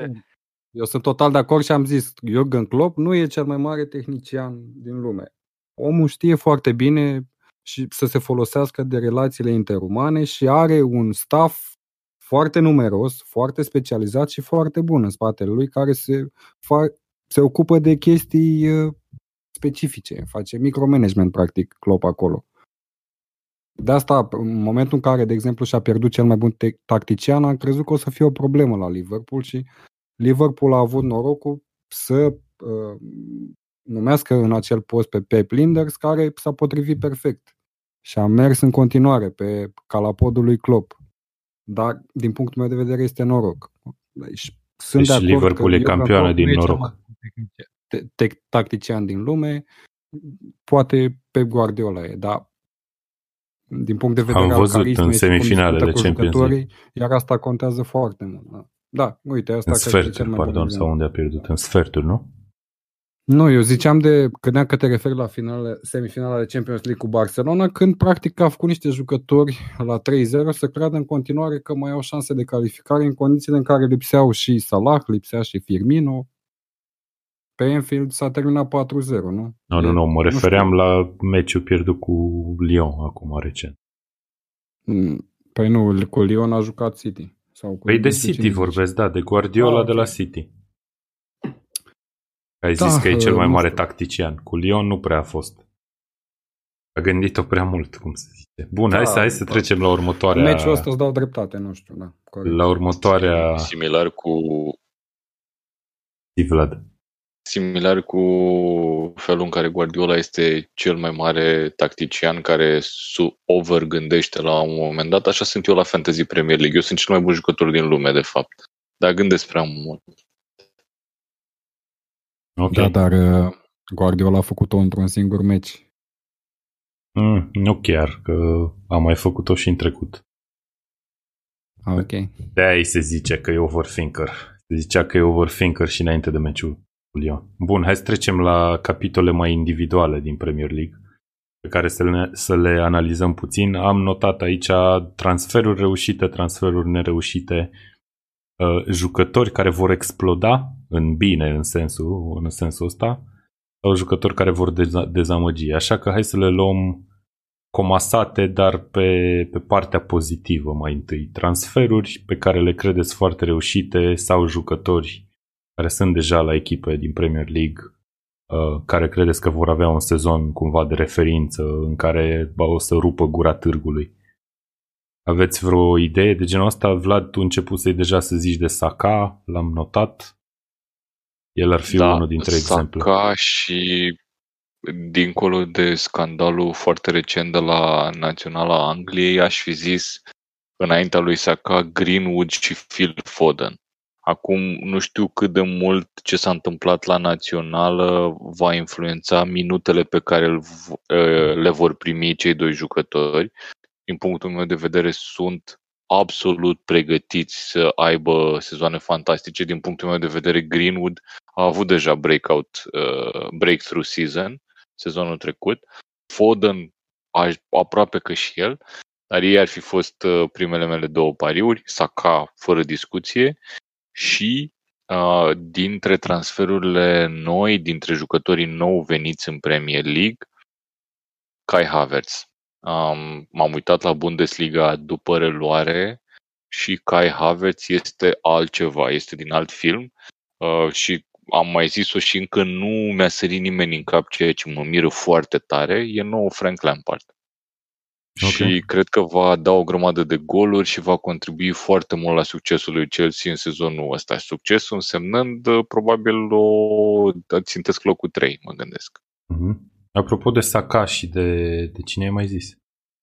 Eu sunt total de acord și am zis, Jurgen Klopp nu e cel mai mare tehnician din lume. Omul știe foarte bine și să se folosească de relațiile interumane și are un staff foarte numeros, foarte specializat și foarte bun în spatele lui, care se, fa- se ocupă de chestii uh, specifice, face micromanagement practic Klopp acolo. De asta, în momentul în care, de exemplu, și-a pierdut cel mai bun tactician, am crezut că o să fie o problemă la Liverpool și Liverpool a avut norocul să uh, numească în acel post pe Pep Linders, care s-a potrivit perfect. Și a mers în continuare pe calapodul lui Klopp. Dar, din punctul meu de vedere, este noroc. Deci, sunt deci de acord Liverpool că e campioană din noroc. Tactician din lume, poate pe Guardiola e, dar din punct de vedere Am văzut în semifinalele Champions League. Iar asta contează foarte mult. Da, da uite, asta în sferturi, pardon, sau unde a pierdut? În sferturi, nu? Nu, eu ziceam de, gândeam că te referi la finale, semifinala de Champions League cu Barcelona, când practic a făcut niște jucători la 3-0 să creadă în continuare că mai au șanse de calificare în condițiile în care lipseau și Salah, lipsea și Firmino. Pe Enfield s-a terminat 4-0, nu? Nu, nu, nu, mă refeream nu la meciul pierdut cu Lyon acum recent. Mm, păi nu, cu Lyon a jucat City. Sau cu păi de City vorbesc, da, de Guardiola ah, de la City. Ai da, zis că e cel mai mare tactician. Cu Lyon nu prea a fost. A gândit-o prea mult, cum se zice. Bun, da, hai, să, hai să da. trecem la următoarea... Meciul ăsta îți dau dreptate, nu știu, da. Corect. La următoarea... Similar cu... Vlad. Similar cu felul în care Guardiola este cel mai mare tactician care su overgândește la un moment dat, așa sunt eu la Fantasy Premier League. Eu sunt cel mai bun jucător din lume, de fapt. Dar gândesc prea mult. Okay. Da, dar uh, Guardiola a făcut-o într-un singur meci. Mm, nu chiar, că a mai făcut-o și în trecut. Ah, ok. De-aia se zice că e overthinker. Se zicea că e overthinker și înainte de meciul cu Lyon. Bun, hai să trecem la capitole mai individuale din Premier League pe care să le, să le analizăm puțin. Am notat aici transferuri reușite, transferuri nereușite, uh, jucători care vor exploda în bine în sensul, în sensul ăsta sau jucători care vor deza- dezamăgi. Așa că hai să le luăm comasate, dar pe, pe partea pozitivă mai întâi. Transferuri pe care le credeți foarte reușite sau jucători care sunt deja la echipe din Premier League uh, care credeți că vor avea un sezon cumva de referință în care ba, o să rupă gura târgului. Aveți vreo idee de genul ăsta? Vlad, tu să deja să zici de Saka, l-am notat. El ar fi da, unul dintre Saka exemple. Saka și dincolo de scandalul foarte recent de la Naționala Angliei, aș fi zis înaintea lui Saka Greenwood și Phil Foden. Acum nu știu cât de mult ce s-a întâmplat la națională va influența minutele pe care le vor primi cei doi jucători. Din punctul meu de vedere sunt absolut pregătiți să aibă sezoane fantastice. Din punctul meu de vedere, Greenwood a avut deja breakout, uh, breakthrough season sezonul trecut. Foden aproape că și el, dar ei ar fi fost uh, primele mele două pariuri, Saka fără discuție și uh, dintre transferurile noi, dintre jucătorii nou veniți în Premier League, Kai Havertz. Um, m-am uitat la Bundesliga după reluare și Kai Havertz este altceva, este din alt film uh, și am mai zis-o și încă nu mi-a sărit nimeni în cap ceea ce mă miră foarte tare, e nou Frank Lampard. Okay. Și cred că va da o grămadă de goluri și va contribui foarte mult la succesul lui Chelsea în sezonul ăsta. Succesul însemnând uh, probabil o țintesc locul 3, mă gândesc. Uh-huh. Apropo de Saka și de, de cine ai mai zis?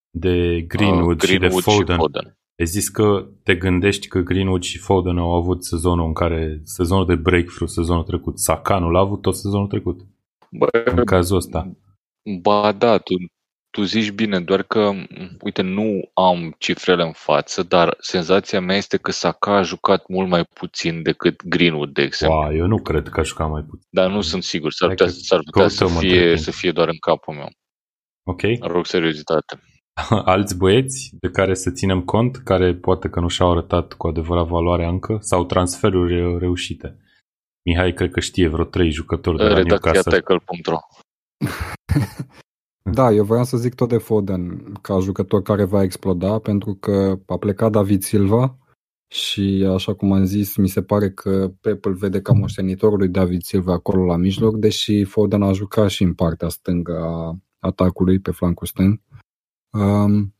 De Greenwood, uh, Greenwood și de Foden. Și Foden. Ai zis că te gândești că Greenwood și Foden au avut sezonul în care, sezonul de breakthrough, sezonul trecut. Saka nu l-a avut tot sezonul trecut. Bă, în cazul ăsta. Ba da, tu, tu zici bine, doar că, uite, nu am cifrele în față, dar senzația mea este că Saka a jucat mult mai puțin decât Greenwood, de exemplu. Wow, eu nu cred că a jucat mai puțin. Dar nu sunt sigur, s-ar putea, s-ar putea să, fie, să fie doar în capul meu. Ok. Rog seriozitate. [laughs] alți băieți de care să ținem cont, care poate că nu și-au arătat cu adevărat valoarea încă, sau transferuri reușite? Mihai cred că știe vreo trei jucători de la Newcastle. [laughs] Da, eu vreau să zic tot de Foden ca jucător care va exploda pentru că a plecat David Silva și așa cum am zis, mi se pare că Pep îl vede ca moștenitorul lui David Silva acolo la mijloc, deși Foden a jucat și în partea stângă a atacului pe flancul stâng. Um,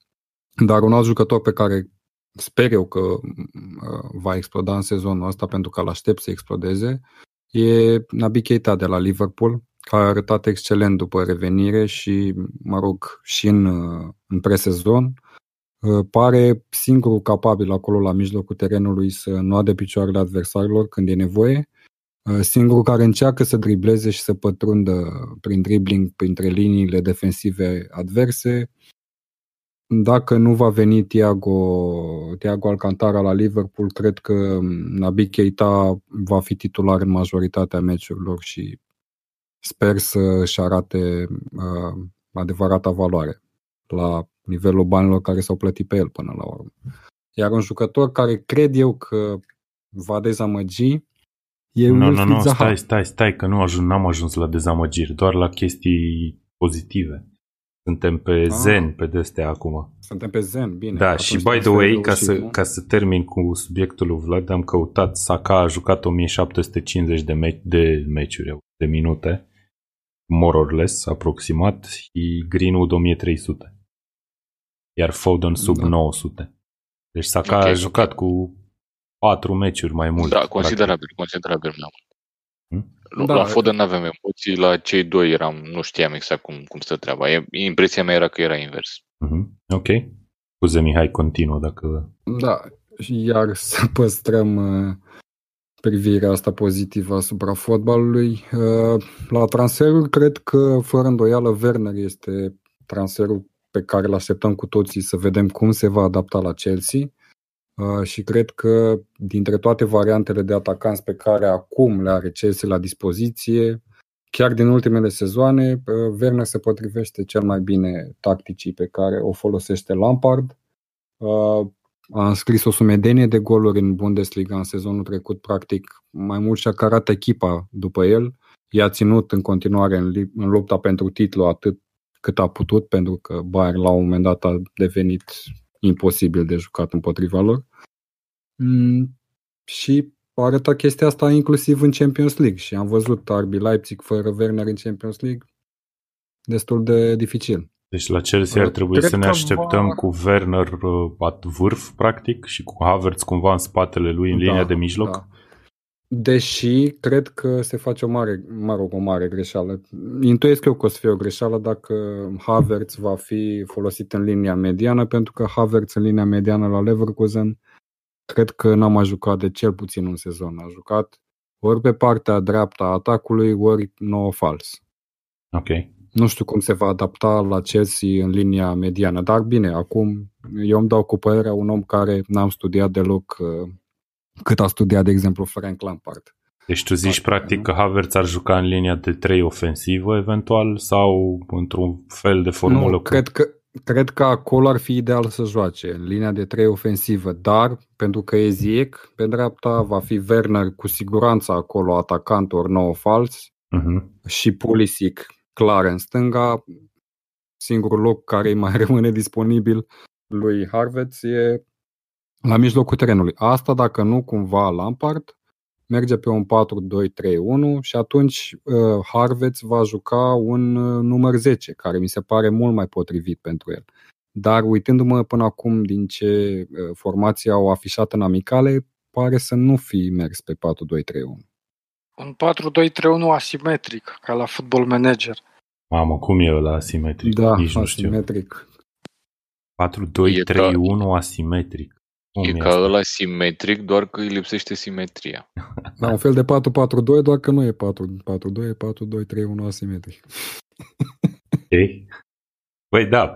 dar un alt jucător pe care sper eu că uh, va exploda în sezonul ăsta pentru că îl aștept să explodeze e Naby Keita de la Liverpool. care a arătat excelent după revenire și, mă rog, și în, în presezon. Pare singurul capabil acolo la mijlocul terenului să nu ade picioarele adversarilor când e nevoie. Singurul care încearcă să dribleze și să pătrundă prin dribbling printre liniile defensive adverse dacă nu va veni Thiago, Thiago Alcantara la Liverpool, cred că Nabi Keita va fi titular în majoritatea meciurilor și sper să-și arate uh, adevărata valoare la nivelul banilor care s-au plătit pe el până la urmă. Iar un jucător care cred eu că va dezamăgi e Nu, nu, nu, stai, stai, stai, că nu ajung, n-am ajuns la dezamăgiri, doar la chestii pozitive. Suntem pe ah. zen, pe destea acum. Suntem pe zen, bine. Da, și by the way, ca să, ca să termin cu subiectul lui Vlad, am căutat, Saka a jucat 1750 de, me- de meciuri, de minute, more or less, aproximat, și Greenwood 1300. Iar Foden sub da. 900. Deci Saka okay, a jucat okay. cu 4 meciuri mai mult. Da, considerabil, practic. considerabil mai mult. Hmm? Da. La Foden nu aveam emoții, la cei doi eram, nu știam exact cum, cum stă treaba. E, impresia mea era că era invers. Mm-hmm. Ok. Scuze, Mihai, continuă dacă... Da, iar să [laughs] păstrăm uh, privirea asta pozitivă asupra fotbalului. Uh, la transferul, cred că, fără îndoială, Werner este transferul pe care îl așteptăm cu toții să vedem cum se va adapta la Chelsea. Uh, și cred că dintre toate variantele de atacanți pe care acum le are Chelsea la dispoziție, chiar din ultimele sezoane, uh, Werner se potrivește cel mai bine tacticii pe care o folosește Lampard. Uh, a înscris o sumedenie de goluri în Bundesliga în sezonul trecut, practic mai mult și-a carat echipa după el. I-a ținut în continuare în, în lupta pentru titlu atât cât a putut, pentru că Bayern la un moment dat a devenit imposibil de jucat împotriva lor. Mm, și a arătat chestia asta inclusiv în Champions League și am văzut RB Leipzig fără Werner în Champions League destul de dificil. Deci la Chelsea ar trebui Cred să ne așteptăm va... cu Werner uh, vârf, practic, și cu Havertz cumva în spatele lui, în da, linia de mijloc. Da. Deși cred că se face o mare, mă rog, o mare greșeală. Intuiesc eu că o să fie o greșeală dacă Havertz va fi folosit în linia mediană, pentru că Havertz în linia mediană la Leverkusen cred că n-a mai jucat de cel puțin un sezon. A jucat ori pe partea dreaptă a atacului, ori nouă fals. Ok. Nu știu cum se va adapta la Chelsea în linia mediană, dar bine, acum eu îmi dau cu părerea un om care n-am studiat deloc uh, cât a studiat, de exemplu, Frank Lampard. Deci tu zici Poate, practic nu? că Havertz ar juca în linia de 3 ofensivă eventual sau într-un fel de formulă? Nu, cu... cred că, cred că acolo ar fi ideal să joace, în linia de 3 ofensivă, dar pentru că e Ziec pe dreapta, va fi Werner cu siguranță acolo, atacant ori nou fals uh-huh. și Pulisic clar în stânga. Singurul loc care îi mai [laughs] rămâne disponibil lui Harvard e la mijlocul terenului. Asta dacă nu cumva Lampard merge pe un 4-2-3-1 și atunci uh, Harvard va juca un uh, număr 10, care mi se pare mult mai potrivit pentru el. Dar uitându-mă până acum din ce uh, formații au afișat în amicale, pare să nu fi mers pe 4-2-3-1. Un 4-2-3-1 asimetric, ca la Football Manager. Mamă, cum e la asimetric? Da, Nici asimetric. Nu știu. 4-2-3-1 asimetric. Cum e ca ăla simetric, doar că îi lipsește simetria. [laughs] Da, un fel de 4-4-2, doar că nu e 4-4-2, e 4-2-3-1 asimetric. Ok. Păi da,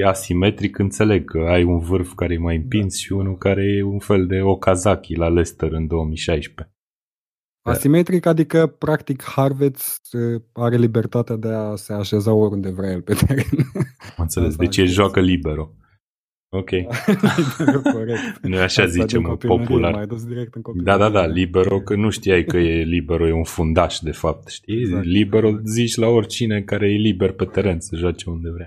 4-4-2 asimetric înțeleg că ai un vârf care e mai împins da. și unul care e un fel de Okazaki la Leicester în 2016. Asimetric, adică practic Harvard are libertatea de a se așeza oriunde vrea el pe teren. Am înțeles, [laughs] deci e joacă libero. Ok. [laughs] Corect. Noi așa Asta zicem popular. Mai dus direct în da, da, da, libero, că nu știai că e libero, e un fundaș de fapt, știi? Exact. Libero zici la oricine care e liber pe teren să joace unde vrea.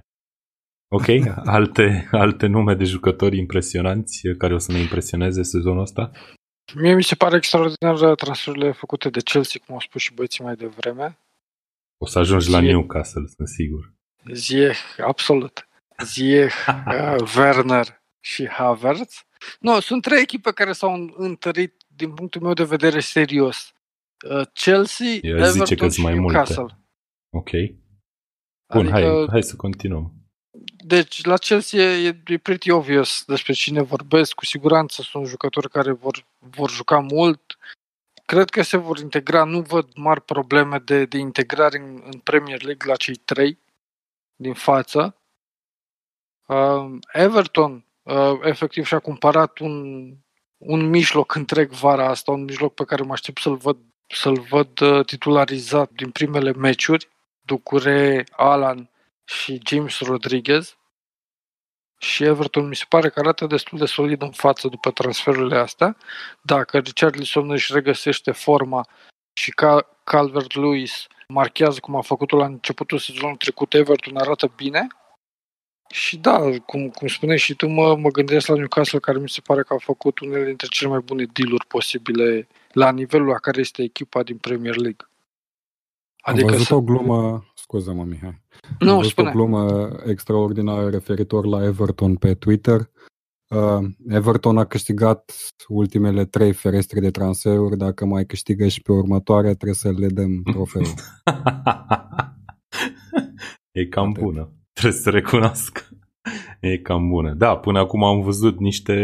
Ok, [laughs] alte, alte nume de jucători impresionanți care o să ne impresioneze sezonul ăsta? Mie mi se pare extraordinar transferurile făcute de Chelsea, cum au spus și băieții mai devreme. O să ajungi Zie... la Newcastle, sunt sigur. Zie, absolut. Ziyech, [laughs] uh, Werner și Havertz. Nu, sunt trei echipe care s-au întărit din punctul meu de vedere serios Uh, Chelsea, Eu Everton zice că-s și mai multe. Newcastle. Ok. Bun, Adică- hai, hai să continuăm. Deci, la Chelsea e, e pretty obvious despre cine vorbesc. Cu siguranță sunt jucători care vor, vor juca mult. Cred că se vor integra. Nu văd mari probleme de, de integrare în, în Premier League la cei trei din față. Uh, Everton, uh, efectiv, și-a cumpărat un, un mijloc întreg vara asta, un mijloc pe care mă aștept să-l văd, să-l văd uh, titularizat din primele meciuri. Ducure, Alan și James Rodriguez. Și Everton mi se pare că arată destul de solid în față după transferurile astea. Dacă Richarlison își regăsește forma și ca Calvert-Lewis marchează cum a făcut-o la începutul sezonului trecut, Everton arată bine. Și da, cum, cum spuneai și tu, mă, mă gândesc la Newcastle, care mi se pare că a făcut unele dintre cele mai bune dealuri posibile la nivelul la care este echipa din Premier League. Adică Am văzut să... o glumă, scuză-mă Mihai, am Nu, văzut spune. o glumă extraordinară referitor la Everton pe Twitter. Uh, Everton a câștigat ultimele trei ferestre de transferuri, dacă mai câștigă și pe următoarea, trebuie să le dăm trofeul. [laughs] e cam Atât. bună. Trebuie să recunosc. [laughs] E cam bună. Da, până acum am văzut niște,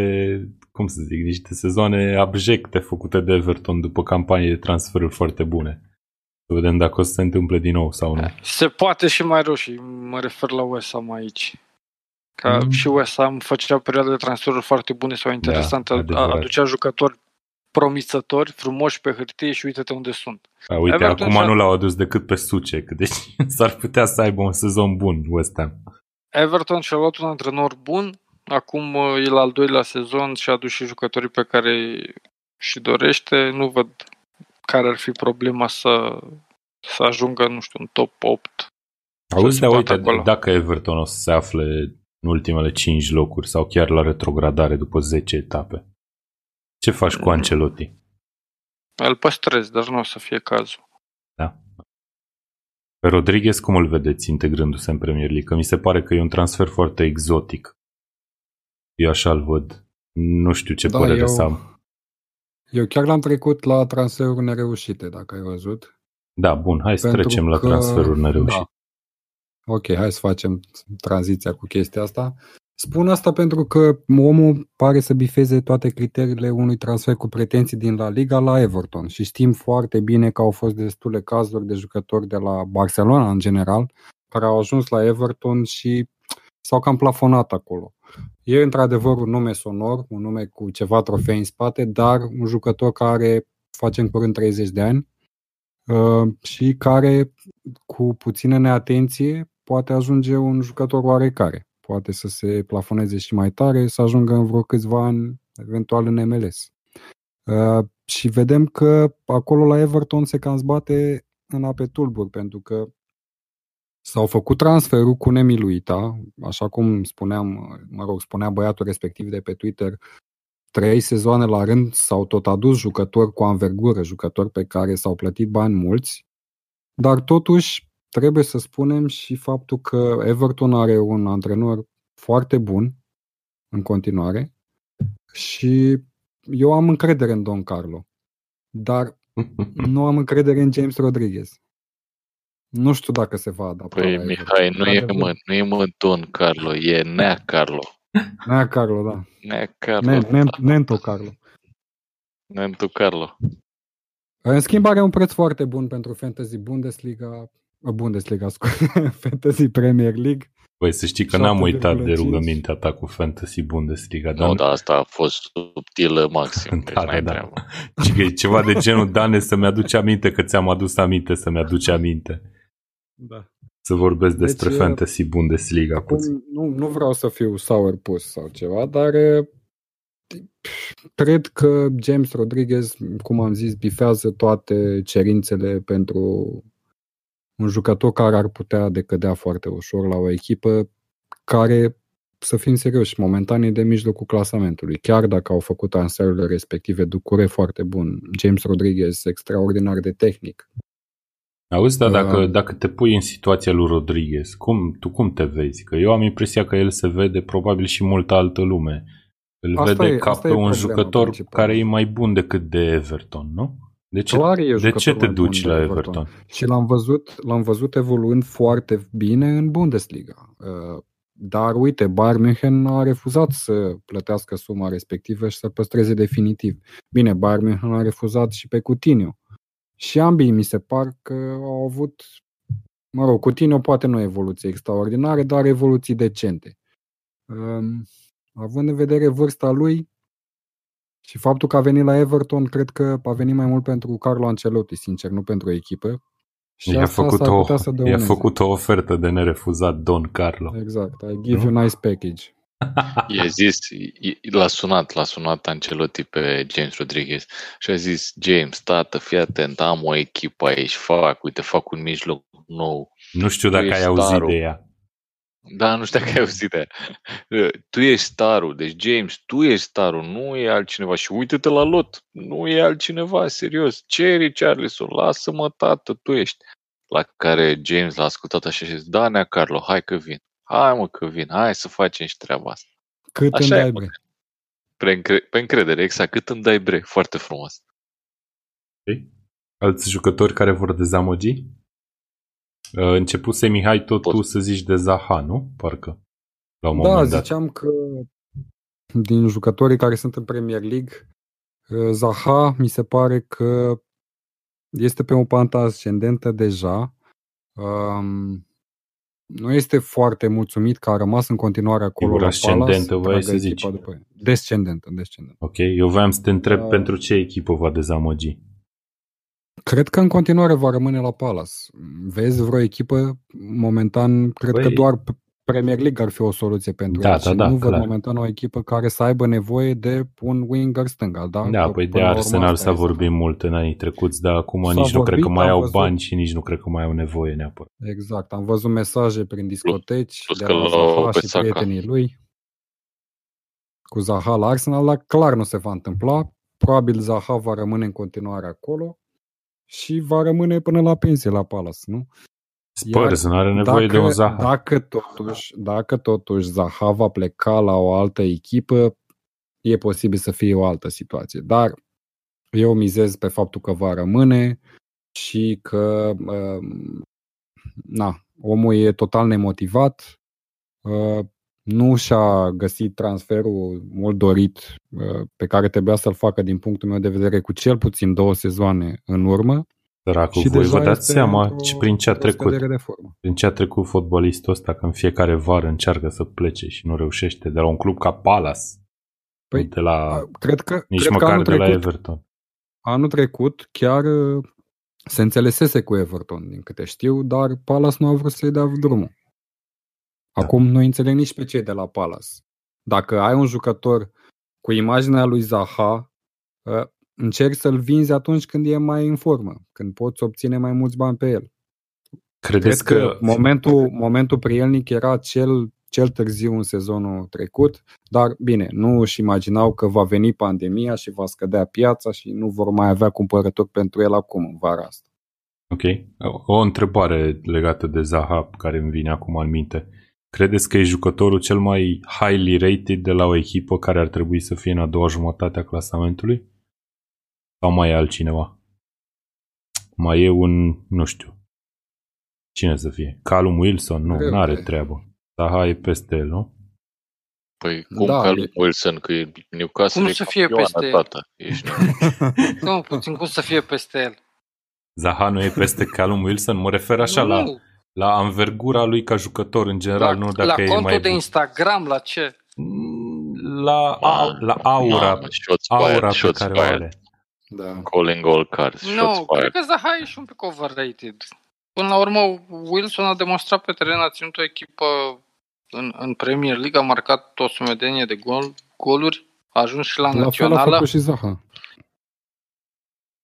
cum să zic, niște sezoane abjecte făcute de Everton după campanie de transferuri foarte bune. Să vedem dacă o să se întâmple din nou sau nu. Se poate și mai rău și mă refer la West Ham aici. Ca Mm. mm. și West Ham făcea perioade de transferuri foarte bune sau interesante, Da, da, adevărat. aducea jucători promițători, frumoși pe hârtie și uite-te unde sunt. A, uite, Everton acum și-a- nu l-au adus decât pe Sucek, deci [laughs] s-ar putea să aibă un sezon bun West Ham. Everton și-a luat un antrenor bun, acum uh, e la al doilea sezon și a adus și jucătorii pe care și dorește. Nu văd care ar fi problema să, să ajungă, nu știu, în top 8. Auzi, se dar bată uite, acolo. dacă Everton o să se afle în ultimele 5 locuri sau chiar la retrogradare după 10 etape, ce faci cu Mm. Ancelotti? Îl păstrez, dar nu o să fie cazul. Pe Rodriguez cum îl vedeți integrându-se în Premier League? Că mi se pare că e un transfer foarte exotic. Eu așa îl văd. Nu știu ce Da, părere eu- să am. Eu chiar l-am trecut la transferuri nereușite, dacă ai văzut. Da, bun, hai să Pentru trecem la că- transferuri nereușite. Da. Ok, hai să facem tranziția cu chestia asta. Spun asta pentru că omul pare să bifeze toate criteriile unui transfer cu pretenții din La Liga la Everton și știm foarte bine că au fost destule cazuri de jucători de la Barcelona în general care au ajuns la Everton și s-au cam plafonat acolo. E într-adevăr un nume sonor, un nume cu ceva trofei în spate, dar un jucător care face în curând 30 de ani uh, și care cu puțină neatenție poate ajunge un jucător oarecare. Poate să se plafoneze și mai tare, să ajungă în vreo câțiva ani, eventual în MLS. Uh, și vedem că acolo la Everton se cam zbate în ape tulburi, pentru că s-au făcut transferul cu nemiluita, așa cum spuneam, mă rog, spunea băiatul respectiv de pe Twitter, trei sezoane la rând s-au tot adus jucători cu anvergură, jucători pe care s-au plătit bani mulți, dar totuși trebuie să spunem și faptul că Everton are un antrenor foarte bun în continuare și eu am încredere în Don Carlo, dar [laughs] nu am încredere în James Rodriguez. Nu știu dacă se va adapta Păi, la Mihai, Everton. nu e, Într-adevăr. mă, nu e mă Don Carlo, e Nea Carlo. Nea Carlo, da. Nea Carlo. Ne- ne- da. Nento Carlo. Nentu Carlo. În schimb, are un preț foarte bun pentru Fantasy Bundesliga, uh, Bundesliga, scuze, [laughs] Fantasy Premier League. Păi să știi că n-am 7,5. uitat de rugămintea ta cu Fantasy Bundesliga. Nu, dar asta a fost subtilă maxim, [laughs] deci Da, da, n-ai da. treabă. [laughs] Și că e ceva de genul, Dane, să-mi aduce aminte că ți-am adus aminte să-mi aduce aminte. Da. Să vorbesc despre Deci, Fantasy Bundesliga Acum, puțin. nu, nu vreau să fiu sourpuss sau ceva, dar uh, cred că James Rodriguez, cum am zis, bifează toate cerințele pentru un jucător care ar putea decădea foarte ușor la o echipă care, să fim serioși, momentan e de mijlocul clasamentului. Chiar dacă au făcut anserurile respective, Ducure foarte bun, James Rodriguez extraordinar de tehnic. Auzi, dar dacă, Uh, dacă te pui în situația lui Rodriguez, cum, tu cum te vezi? Că eu am impresia că el se vede probabil și multă altă lume. Îl Asta vede e- ca asta pe e un problema jucător principală. care e mai bun decât de Everton, nu? De ce, Clar e de jucătorul ce te mai bun duci de la Everton. Everton? Și l-am văzut, l-am văzut evoluând foarte bine în Bundesliga. Uh, Dar uite, Bayern München a refuzat să plătească suma respectivă și să păstreze definitiv. Bine, Bayern München a refuzat și pe Coutinho. Și ambii mi se par că au avut, mă rog, Coutinho poate nu evoluții extraordinare, dar evoluții decente. Um, Având în vedere vârsta lui și faptul că a venit la Everton, cred că a venit mai mult pentru Carlo Ancelotti, sincer, nu pentru echipă. Și I-a asta făcut, s-ar o, putea să i-a dăuneze. făcut o ofertă de nerefuzat Don Carlo. Exact, I give you a nice package. [laughs] I-a zis, i- l-a sunat, l-a sunat Ancelotti pe James Rodriguez și a zis, James, tată, fii atent, am o echipă aici, fac, uite, fac un mijloc nou. Nu știu dacă Tu ai ești auzit starul. de ea. Da, nu știu dacă ai auzit de aia. Tu ești starul, deci James, tu ești starul, nu e altcineva. Și uite-te la lot, nu e altcineva, serios. Ce Richarlison, lasă-mă, tată, tu ești. La care James l-a ascultat așa și a zis, da, nea Carlo, hai că vin. Hai mă că vin, hai să facem și treaba asta. Cât Așa îmi e, dai, mă. bre? Pe, încre- pe încredere, exact, cât îmi dai bre, foarte frumos. Ok? Alți jucători care vor dezamăgi? Uh, Începuse Mihai tot Pot. tu să zici de Zaha, nu? Parcă. La un Da, moment dat. ziceam că din jucătorii care sunt în Premier League, uh, Zaha mi se pare că este pe o pantă ascendentă deja. Um, nu este foarte mulțumit că a rămas în continuare acolo Sigur, la ascendentă, Palace. voiai tragă să zici. echipa După. el. Descendentă, descendentă. Ok, eu voiam să te întreb Da. pentru ce echipă va dezamăgi. Cred că în continuare va rămâne la Palace. Vezi vreo echipă, momentan, cred Păi- că doar Premier League ar fi o soluție pentru Da, el. da, și da, nu văd clar. momentan o echipă care să aibă nevoie de un winger stânga. Da, Da, Că păi de până la urmă Arsenal asta s-a este. vorbit mult în anii trecuți, dar acum S-a nici nu cred că vorbit, mai am au văzut. bani și nici nu cred că mai au nevoie neapărat. Exact, am văzut mesaje prin discoteci plus de că la l-au Zaha pe și Saka. prietenii lui cu Zaha la Arsenal, dar clar nu se va întâmpla. Probabil Zaha va rămâne în continuare acolo și va rămâne până la pensie la Palace, nu? Spurs nu are nevoie de un Zaha. Dacă totuși, dacă totuși Zaha va pleca la o altă echipă, e posibil să fie o altă situație. Dar eu mizez pe faptul că va rămâne și că uh, na, omul e total nemotivat, uh, nu și-a găsit transferul mult dorit uh, pe care trebuia să-l facă din punctul meu de vedere cu cel puțin două sezoane în urmă. Săracul, și voi vă deja dați este seama într-o- ce, prin ce a într-o trecut. scădere de formă. Prin ce a trecut fotbalistul ăsta că în fiecare vară încearcă să plece și nu reușește de la un club ca Palace. Păi, nu de la, Cred că, nici cred că măcar anul de la trecut, Everton. anul trecut chiar uh, se înțelesese cu Everton, din câte știu, dar Palace nu a vrut să-i dea drumul. Da. Acum nu înțeleg nici pe cei de la Palace. Dacă ai un jucător cu imaginea lui Zaha, uh, încerci să-l vinzi atunci când e mai în formă, când poți obține mai mulți bani pe el. Credeți Cred că, că momentul, momentul prielnic era cel, cel târziu în sezonul trecut, dar bine, nu își imaginau că va veni pandemia și va scădea piața și nu vor mai avea cumpărători pentru el acum, în vara asta. Ok. O întrebare legată de Zaha care îmi vine acum în minte. Credeți că e jucătorul cel mai highly rated de la o echipă care ar trebui să fie în a doua jumătate a clasamentului? Sau mai e altcineva? Mai e un, nu știu, cine să fie? Callum Wilson? Nu, Greu nu are de- treabă. Zaha e peste el, nu? Păi cum Da, da, Callum e- Wilson, că e Newcastle Cum e să fie campioană, peste el? tată. Ești [laughs] nebun. Nu, puțin cum să fie peste el. Zaha nu e peste Callum Wilson? Mă refer așa nu, la, nu. La anvergura lui ca jucător în general, la, nu dacă la e contul mai de bun. Instagram, la ce? La, a, la aura, Mamă, shots aura fired, pe shots care o fired. are. Da. Calling all cards, shots Nu, cred fired. că Zaha e și un pic overrated. Până la urmă, Wilson a demonstrat pe teren, a ținut o echipă în, în Premier League, a marcat o sumedenie de gol, goluri, a ajuns și la, La fel a națională. făcut și Zaha.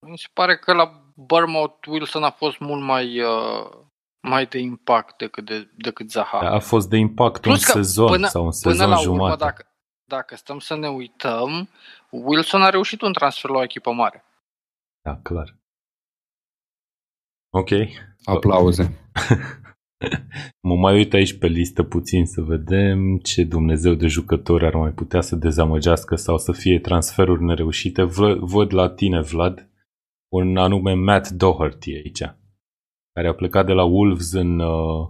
Mi se pare că la Bournemouth Wilson a fost mult mai, uh, mai de impact decât, de, decât Zaha. A fost de impact un Plus că sezon până- sau un Până sezon la jumătate. urmă, dacă, dacă stăm să ne uităm, Wilson a reușit un transfer la o echipă mare. Da, clar. Ok. Aplauze. [laughs] Mă mai uit aici pe listă puțin să vedem ce Dumnezeu de jucători ar mai putea să dezamăgească sau să fie transferuri nereușite. Vă- Văd la tine, Vlad, un anume Matt Doherty aici, care a plecat de la Wolves în, uh,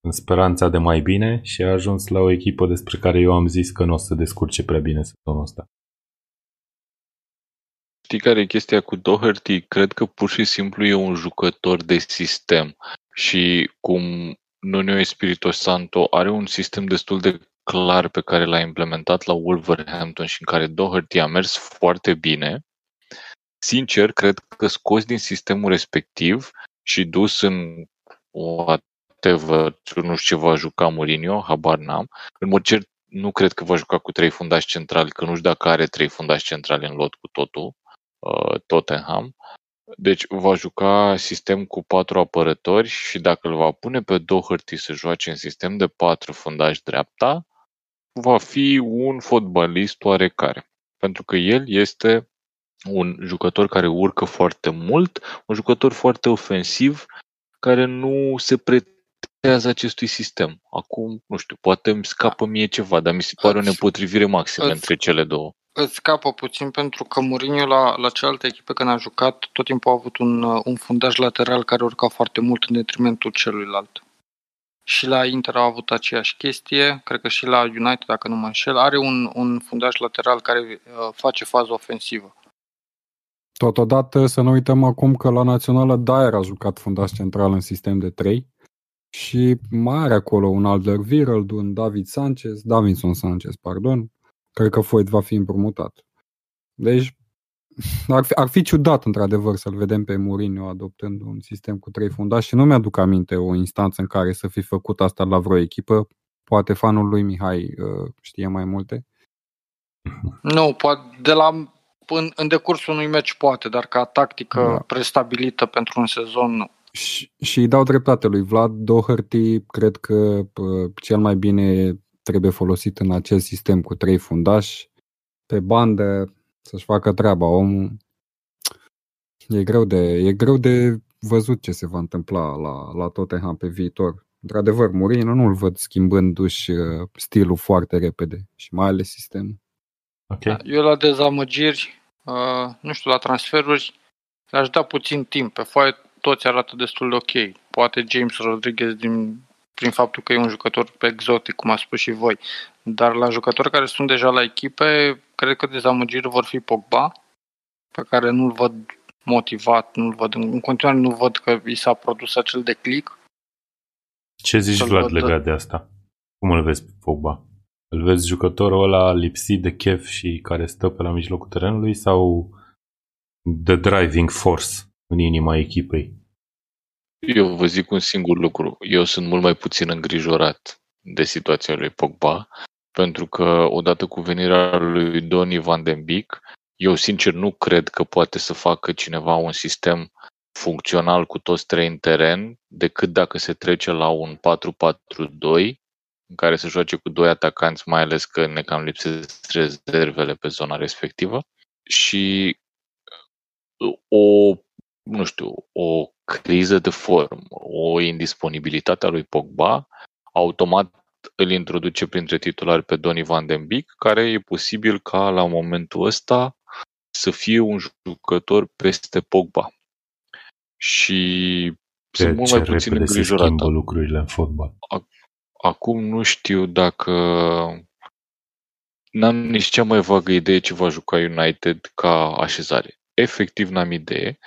în speranța de mai bine și a ajuns la o echipă despre care eu am zis că nu o să descurce prea bine sezonul ăsta. Știi care e chestia cu Doherty? Cred că pur și simplu e un jucător de sistem și cum Nuno Espirito Santo are un sistem destul de clar pe care l-a implementat la Wolverhampton și în care Doherty a mers foarte bine, sincer, cred că scos din sistemul respectiv și dus în whatever, nu știu ce va juca Mourinho, habar n-am. În mod cert, nu cred că va juca cu trei fundași centrali, că nu știu dacă are trei fundași centrali în lot cu totul, uh, Tottenham. Deci va juca sistem cu patru apărători și dacă îl va pune pe Doherty să joace în sistem de patru fundași dreapta, va fi un fotbalist oarecare. Pentru că el este un jucător care urcă foarte mult, un jucător foarte ofensiv, care nu se pretează acestui sistem. Acum, nu știu, poate îmi scapă mie ceva, dar mi se pare o nepotrivire maximă îți, între cele două. Îți scapă puțin pentru că Mourinho la, la cealaltă echipă când a jucat, tot timpul a avut un, un fundaj lateral care urca foarte mult în detrimentul celuilalt. Și la Inter a avut aceeași chestie, cred că și la United, dacă nu mă înșel, are un, un fundaj lateral care uh, face fază ofensivă. Totodată să nu uităm acum că la Națională Dyer a jucat fundaș central în sistem de 3 și mai are acolo un Alderweireld, un David Sanchez, Davinson Sanchez, pardon, cred că Foyt va fi împrumutat. Deci ar fi, ar fi ciudat, într-adevăr, să-l vedem pe Mourinho adoptând un sistem cu trei fundași și nu mi-aduc aminte o instanță în care să fi făcut asta la vreo echipă. Poate fanul lui Mihai uh, știe mai multe. Nu, poate de la în, în decursul unui meci poate, dar ca tactică da. prestabilită pentru un sezon nu. Și, și îi dau dreptate lui Vlad Doherty, cred că uh, cel mai bine trebuie folosit în acest sistem cu trei fundași pe bandă să-și facă treaba omul. E greu de, e greu de văzut ce se va întâmpla la, la Tottenham pe viitor. Într-adevăr, Mourinho nu-l văd schimbându-și uh, stilul foarte repede și mai ales sistemul. Okay. Eu la dezamăgiri, uh, nu știu, la transferuri, le-aș da puțin timp. Pe foaie toți arată destul de ok. Poate James Rodriguez din, prin faptul că e un jucător pe exotic, cum a spus și voi. Dar la jucători care sunt deja la echipe, cred că dezamăgiri vor fi Pogba, pe care nu-l văd motivat, nu-l văd, în continuare nu văd că i s-a produs acel declic. Ce zici, Vlad, văd... legat de asta? Cum îl vezi pe Pogba? Îl vezi jucătorul ăla lipsit de chef și care stă pe la mijlocul terenului sau the driving force în inima echipei? Eu vă zic un singur lucru. Eu sunt mult mai puțin îngrijorat de situația lui Pogba, pentru că odată cu venirea lui Donny Van den Beek, eu sincer nu cred că poate să facă cineva un sistem funcțional cu toți trei în teren, decât dacă se trece la un 4-4-2 în care se joace cu doi atacanți, mai ales că ne cam lipsesc rezervele pe zona respectivă și uh, o, nu știu, o criză de formă, o indisponibilitate a lui Pogba, automat îl introduce printre titulari pe Donny Van den Beek, care e posibil ca la momentul ăsta să fie un jucător peste Pogba. Și sunt mult mai puțin îngrijorat. lucrurile în fotbal. Acum nu știu dacă n-am nici cea mai vagă idee ce va juca United ca așezare. Efectiv n-am idee,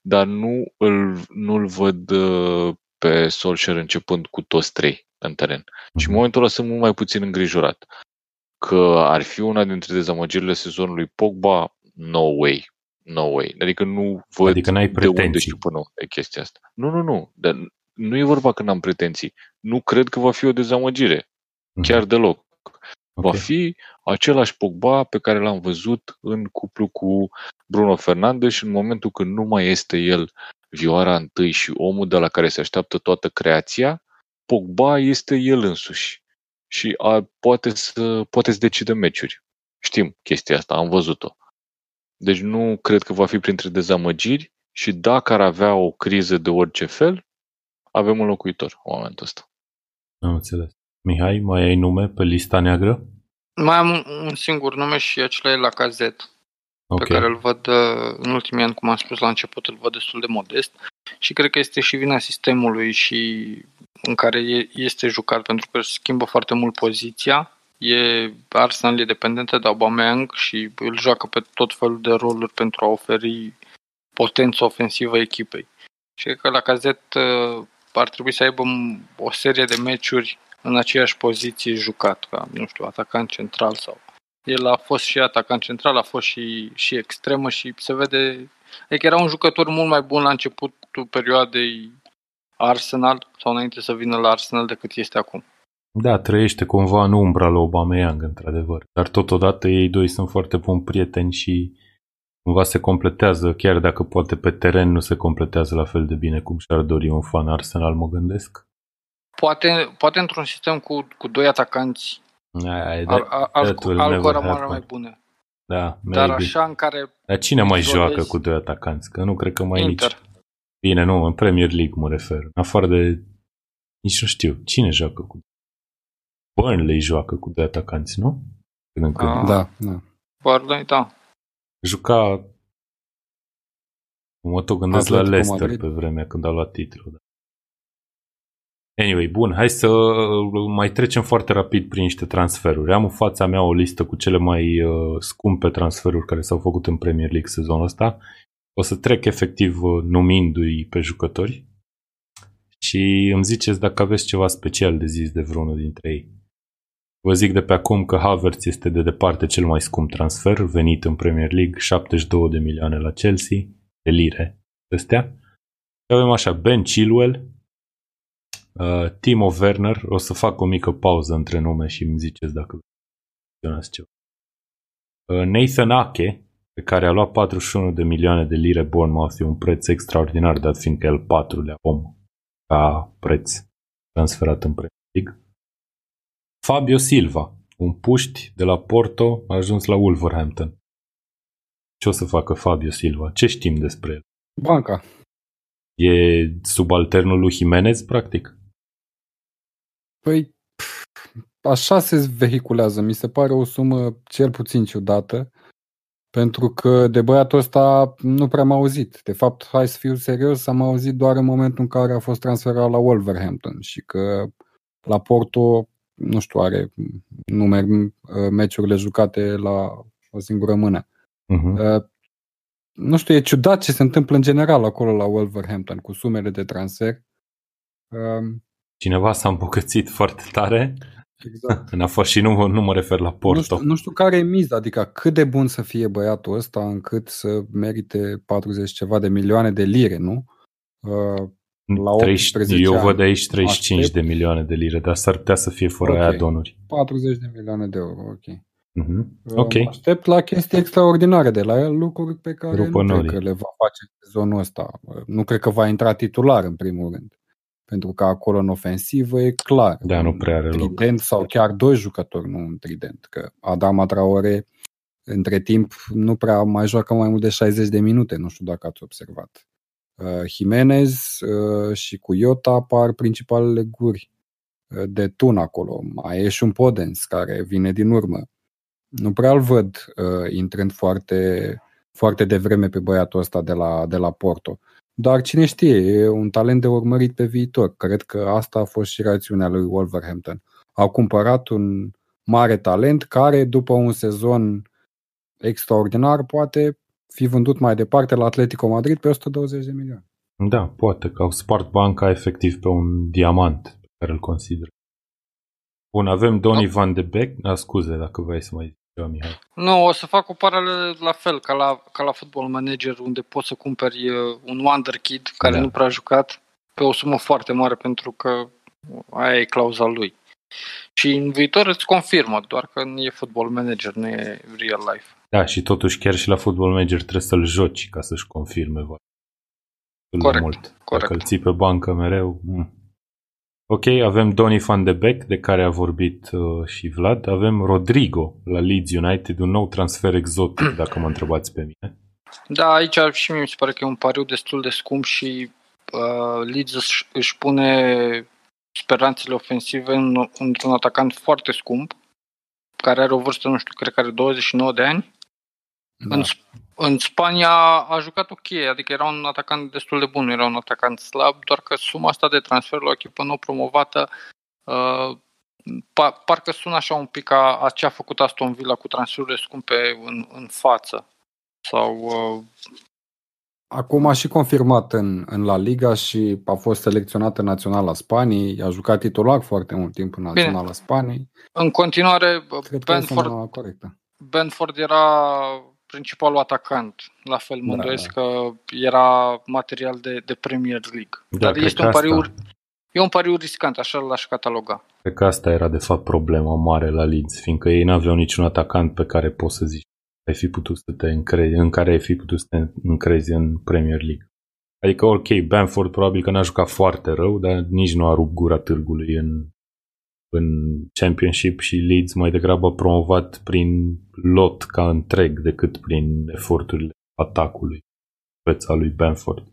dar nu îl, nu-l văd uh, pe Solskjaer începând cu toți trei în teren. Mm-hmm. Și în mhm. momentul ăla sunt mult mai puțin îngrijorat. Că ar fi una dintre dezamăgirile sezonului Pogba, no way. No way. Adică nu văd adică n-ai pretenții. de unde și până e chestia asta. Nu, nu, nu. Dar nu e vorba că n-am pretenții. Nu cred că va fi o dezamăgire. Mm-hmm. Chiar deloc. Okay. Va fi același Pogba pe care l-am văzut în cuplu cu Bruno Fernandes și în momentul când nu mai este el vioara întâi și omul de la care se așteaptă toată creația, Pogba este el însuși și a, poate, să, poate să decide meciuri. Știm chestia asta, am văzut-o. Deci nu cred că va fi printre dezamăgiri și dacă ar avea o criză de orice fel, avem un locuitor în momentul ăsta. Am înțeles. Mihai, mai ai nume pe lista neagră? Mai am un, un singur nume și acela e la cazet. okay. pe care îl văd uh, în ultimii ani, cum am spus la început, îl văd destul de modest și cred că este și vina sistemului și în care este jucat, pentru că schimbă foarte mult poziția. E, Arsenal e dependentă de Aubameyang și îl joacă pe tot felul de roluri pentru a oferi potență ofensivă echipei. Și cred că la cazet uh, ar trebui să aibă o serie de meciuri în aceeași poziție jucat, ca, nu știu, atacant central sau... El a fost și atacant central, a fost și, și extremă și se vede... Adică era un jucător mult mai bun la începutul perioadei Arsenal sau înainte să vină la Arsenal decât este acum. Da, trăiește cumva în umbra lui Aubameyang, într-adevăr. Dar totodată ei doi sunt foarte buni prieteni și cumva se completează, chiar dacă poate pe teren nu se completează la fel de bine cum și-ar dori un fan Arsenal, mă gândesc. Poate, poate într-un sistem cu, cu doi atacanți Ai, al, al, al cărora mai bune. Da, maybe. Dar așa în care... Dar cine mai joacă cu doi atacanți? Că nu cred că mai Inter. nici... Bine, nu, în Premier League mă refer. În afară de... Nici nu știu. Cine joacă cu... Burnley joacă cu doi atacanți, nu? Când în când. Ah. Da, da. Burnley, da. Juca... Mă tot gândesc la Atletico Leicester Madrid. pe vremea când a luat titlul. Da. Anyway, bun, hai să mai trecem foarte rapid prin niște transferuri. Am în fața mea o listă cu cele mai uh, scumpe transferuri care s-au făcut în Premier League sezonul ăsta. O să trec efectiv uh, numindu-i pe jucători și îmi ziceți dacă aveți ceva special de zis de vreunul dintre ei. Vă zic de pe acum că Havertz este de departe cel mai scump transfer venit în Premier League, 72 de milioane la Chelsea, de lire astea. Și avem așa, Ben Chilwell, uh, Timo Werner, o să fac o mică pauză între nume și îmi ziceți dacă menționați ceva. Uh, Nathan Ake, pe care a luat 41 de milioane de lire Bournemouth, e un preț extraordinar, dat fiindcă el patrulea om ca preț transferat în Premier League. Fabio Silva, un puști de la Porto, a ajuns la Wolverhampton. Ce o să facă Fabio Silva? Ce știm despre el? Banca. E subalternul lui Jimenez, practic? Păi, pf, așa se vehiculează. Mi se pare o sumă cel puțin ciudată, pentru că de băiatul ăsta nu prea am auzit. De fapt, hai să fiu serios, am auzit doar în momentul în care a fost transferat la Wolverhampton și că la Porto, nu știu, are numer uh, meciurile jucate la o singură mână. Uh-huh. Uh, nu știu, e ciudat ce se întâmplă în general acolo la Wolverhampton cu sumele de transfer. Uh, Cineva s-a îmbogățit foarte tare. exact. [laughs] În afară și nu, nu mă refer la Porto. Nu știu, nu știu care e miza, adică cât de bun să fie băiatul ăsta încât să merite 40 ceva de milioane de lire, nu? Uh, la 30, 18 eu ani. văd aici 35 Aștept. de milioane de lire, dar s-ar putea să fie fără Ok. aia donuri. 40 de milioane de euro, ok. Uh-huh. Uh, Ok. mă Aștept la chestii extraordinare de la el, lucruri pe care Rupă nu cred norii. că le va face sezonul ăsta. Uh, Nu cred că va intra titular în primul rând. Pentru că acolo în ofensivă e clar. Da, nu un prea are loc. trident sau chiar doi jucători, nu un trident. Că Adama Traore între timp nu prea mai joacă mai mult de 60 de minute, nu știu dacă ați observat. Uh, Jimenez uh, și cu Iota apar principalele guri uh, de tun acolo. Mai e și un Podens care vine din urmă. Nu prea îl văd uh, intrând foarte, foarte devreme pe băiatul ăsta de la, de la Porto. Dar cine știe, e un talent de urmărit pe viitor. Cred că asta a fost și rațiunea lui Wolverhampton. Au cumpărat un mare talent care, după un sezon extraordinar, poate fi vândut mai departe la Atletico Madrid pe 120 de milioane. Da, poate că au spart banca efectiv pe un diamant pe care îl consider. Bun, avem Donny Da. Van de Beek. Ah, scuze dacă vrei să mai zici ceva, Mihai. Nu, o să fac o paralelă la fel ca la, ca la Football Manager, unde poți să cumperi uh, un Wonder Kid care Da. nu prea a jucat pe o sumă foarte mare pentru că aia e clauza lui. Și în viitor îți confirmă, doar că nu e Football Manager, nu e real life. Da, și totuși chiar și la Football Manager trebuie să-l joci ca să-și confirme valoarea. Destul de Corect, mult. corect. Dacă îl ții pe bancă mereu... mm. Ok, avem Donny Van de Beek, de care a vorbit uh, și Vlad. Avem Rodrigo la Leeds United, un nou transfer exotic, [clears throat] dacă mă întrebați pe mine. Da, aici și mie mi se pare că e un pariu destul de scump și uh, Leeds își, își pune speranțele ofensive în, într-un atacant foarte scump, care are o vârstă, nu știu, cred că are 29 de ani. Da. În, în Spania a jucat ok, adică era un atacant destul de bun, era un atacant slab, doar că suma asta de transfer la o echipă nou promovată uh, pa, parcă sună așa un pic ca a ce a făcut Aston Villa cu transferurile scumpe în, în față. Sau uh, Acum a și confirmat în, în La Liga și a fost selecționat în Naționala Spaniei, a jucat titular foarte mult timp în Naționala Bine. Spaniei. În continuare, Cred Benford, corectă. Benford era principalul atacant. La fel, mă da, da. că era material de, de Premier League. Da, Dar este un, pariu, e un pariu riscant, așa l-aș cataloga. Cred că asta era de fapt problema mare la Leeds, fiindcă ei n-aveau niciun atacant pe care poți să zici ai fi putut să te încrezi, în care ai fi putut să te încrezi în Premier League. Adică, ok, Bamford probabil că n-a jucat foarte rău, dar nici nu a rupt gura târgului în, în Championship și Leeds mai degrabă promovat prin lot ca întreg decât prin eforturile atacului peța lui Bamford.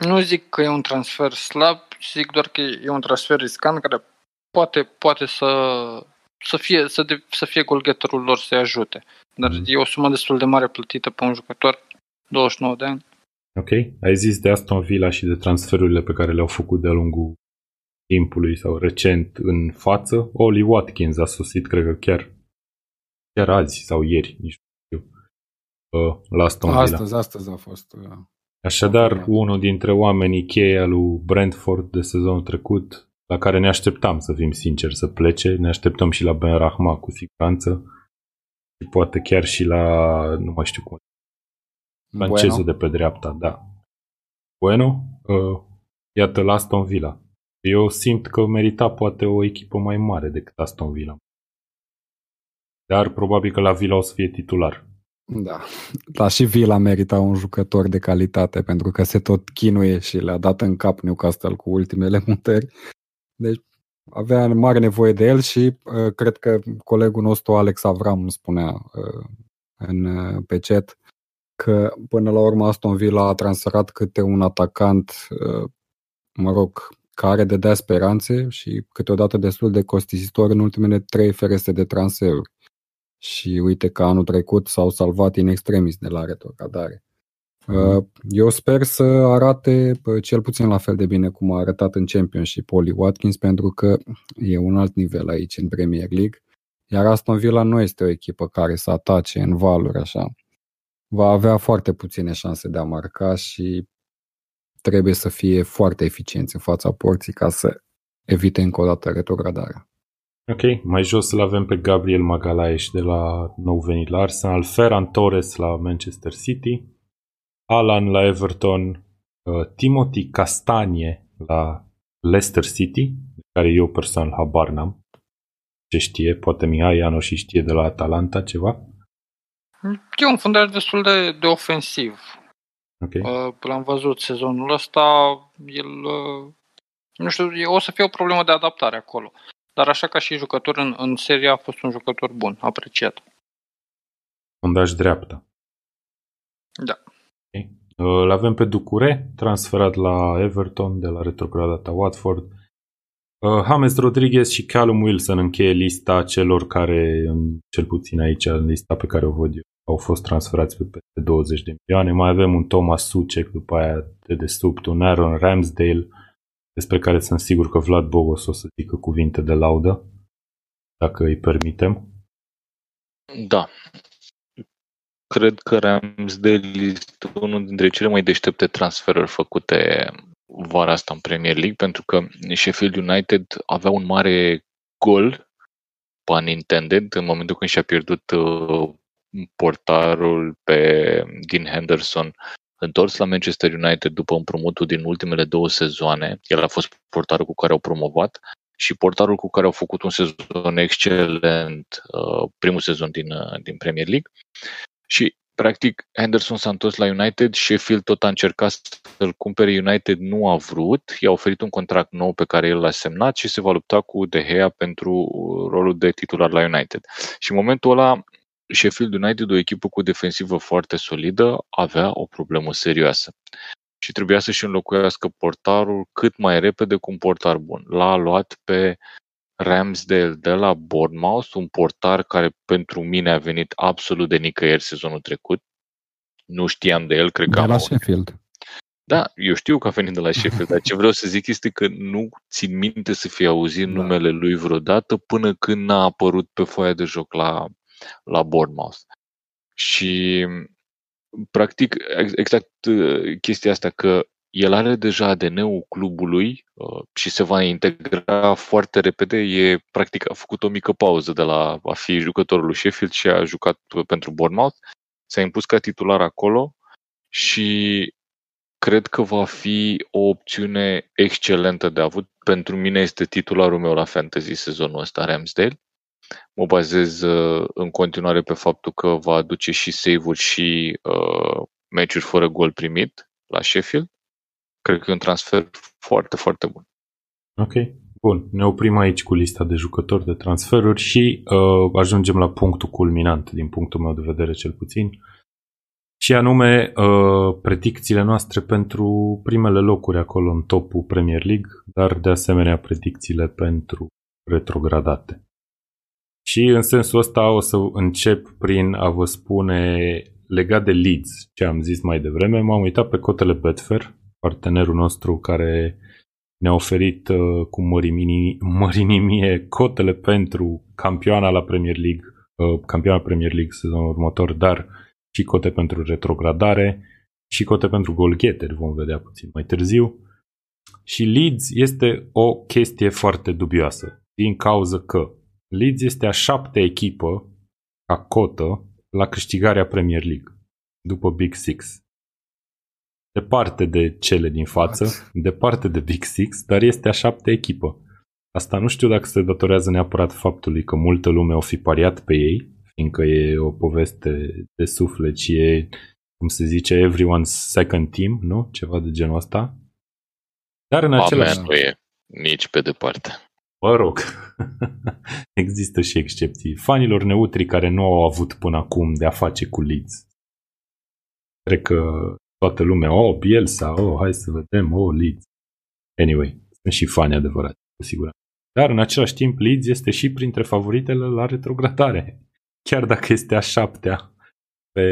Nu zic că e un transfer slab, zic doar că e un transfer riscant care poate, poate să, să fie, să, de, să fie golgeterul lor să-i ajute. Dar mm. e o sumă destul de mare plătită pe un jucător, 29 de ani. Ok. Ai zis de Aston Villa și de transferurile pe care le-au făcut de-a lungul timpului sau recent în față. Oli Watkins a sosit, cred că chiar, chiar azi sau ieri, nici nu știu, uh, la Aston Villa. Astăzi, astăzi a fost. Uh, Așadar, unul dintre oamenii cheie al lui Brentford de sezonul trecut, la care ne așteptam, să fim sinceri, să plece. Ne așteptăm și la Ben Rahma, cu siguranță și poate chiar și la, nu mai știu cum, francezul bueno. de pe dreapta, da. Bueno, uh, iată la Aston Villa. Eu simt că merita poate o echipă mai mare decât Aston Villa. Dar probabil că la Villa o să fie titular. Da, dar și Villa merita un jucător de calitate pentru că se tot chinuie și le-a dat în cap Newcastle cu ultimele [laughs] mutări. Deci avea mare nevoie de el și uh, cred că colegul nostru Alex Avram spunea uh, în, uh, pe chat că până la urmă Aston Villa a transferat câte un atacant, uh, mă rog, care dădea speranțe și câteodată destul de costisitor în ultimele trei fereste de transferuri. Și uite că anul trecut s-au salvat in extremis de la retrogradare. Uh, eu sper să arate uh, cel puțin la fel de bine cum a arătat în Championship Oli Watkins, pentru că e un alt nivel aici în Premier League. Iar Aston Villa nu este o echipă care să atace în valuri așa. Va avea foarte puține șanse de a marca și trebuie să fie foarte eficienți în fața porții ca să evite încă o dată retrogradarea. Ok, mai jos îl avem pe Gabriel Magalaeș de la nou venit la Arsenal, Ferran Torres la Manchester City, Alan la Everton, uh, Timothy Castanie la Leicester City, care eu personal habar n-am. Ce știe, poate Mihai Iano și știe de la Atalanta ceva? E un fundaș destul de, de ofensiv. Okay. Uh, l-am văzut sezonul ăsta, el, uh, nu știu, o să fie o problemă de adaptare acolo. Dar așa ca și jucător în, în serie a fost un jucător bun, apreciat. Fundaș dreapta. Da. Îl avem pe Ducure, transferat la Everton de la retrogradata Watford. James Rodriguez și Callum Wilson încheie lista celor care, cel puțin aici, în lista pe care o văd eu, au fost transferați pe peste 20 de milioane. Mai avem un Thomas Sucek, după aia de dedesubt, un Aaron Ramsdale, despre care sunt sigur că Vlad Bogos o să zică cuvinte de laudă, dacă îi permitem. Da, cred că Ramsdale este unul dintre cele mai deștepte transferuri făcute vara asta în Premier League, pentru că Sheffield United avea un mare gol, pun intended, în momentul când și-a pierdut uh, portarul pe Dean Henderson întors la Manchester United după împrumutul din ultimele două sezoane. El a fost portarul cu care au promovat și portarul cu care au făcut un sezon excelent, uh, primul sezon din, uh, din Premier League. Și practic Henderson s-a întors la United, Sheffield tot a încercat să-l cumpere, United nu a vrut, i-a oferit un contract nou pe care el l-a semnat și se va lupta cu De Gea pentru rolul de titular la United. Și în momentul ăla Sheffield United, o echipă cu defensivă foarte solidă, avea o problemă serioasă. Și trebuia să-și înlocuiască portarul cât mai repede cu un portar bun. L-a luat pe Ramsdale de la Bournemouth, un portar care pentru mine a venit absolut de nicăieri sezonul trecut. nu știam de el, cred că De am la auzit. Sheffield. Da, eu știu că a venit de la Sheffield, dar ce vreau să zic este că nu țin minte să fi auzit Da. numele lui vreodată până când n-a apărut pe foaia de joc la, la Bournemouth. Și practic ex- exact uh, chestia asta că el are deja ADN-ul clubului uh, și se va integra foarte repede. E, practic, a făcut o mică pauză de la a fi jucătorul lui Sheffield și a jucat pentru Bournemouth. S-a impus ca titular acolo și cred că va fi o opțiune excelentă de avut. Pentru mine este titularul meu la fantasy sezonul ăsta, Ramsdale. Mă bazez uh, în continuare pe faptul că va aduce și save-uri și uh, meciuri fără gol primit la Sheffield. Cred că e un transfer foarte, foarte bun. Ok, bun. Ne oprim aici cu lista de jucători de transferuri și uh, ajungem la punctul culminant, din punctul meu de vedere cel puțin. Și anume, uh, predicțiile noastre pentru primele locuri acolo în topul Premier League, dar de asemenea predicțiile pentru retrogradate. Și în sensul ăsta o să încep prin a vă spune legat de Leeds, ce am zis mai devreme, m-am uitat pe cotele Betfair, partenerul nostru care ne-a oferit uh, cu mărimini- mărinimie cotele pentru campioana la Premier League, uh, campioana Premier League sezonul următor, dar și cote pentru retrogradare și cote pentru golgheteri, vom vedea puțin mai târziu. Și Leeds este o chestie foarte dubioasă, din cauza că Leeds este a șaptea echipă ca cotă la câștigarea Premier League, după Big Six. Departe de cele din față, What? departe de Big Six, dar este a șaptea echipă. Asta nu știu dacă se datorează neapărat faptului că multă lume o fi pariat pe ei, fiindcă e o poveste de suflet și e, cum se zice, everyone's second team, nu? Ceva de genul ăsta. Dar în același Amen, nu e nici pe departe. Mă rog, [laughs] există și excepții. Fanilor neutri care nu au avut până acum de a face cu Leeds. Cred că toată lumea, oh, Bielsa, oh, hai să vedem, oh, Leeds. Anyway, sunt și fani adevărați, cu siguranță. Dar în același timp, Leeds este și printre favoritele la retrogradare. Chiar dacă este a șaptea pe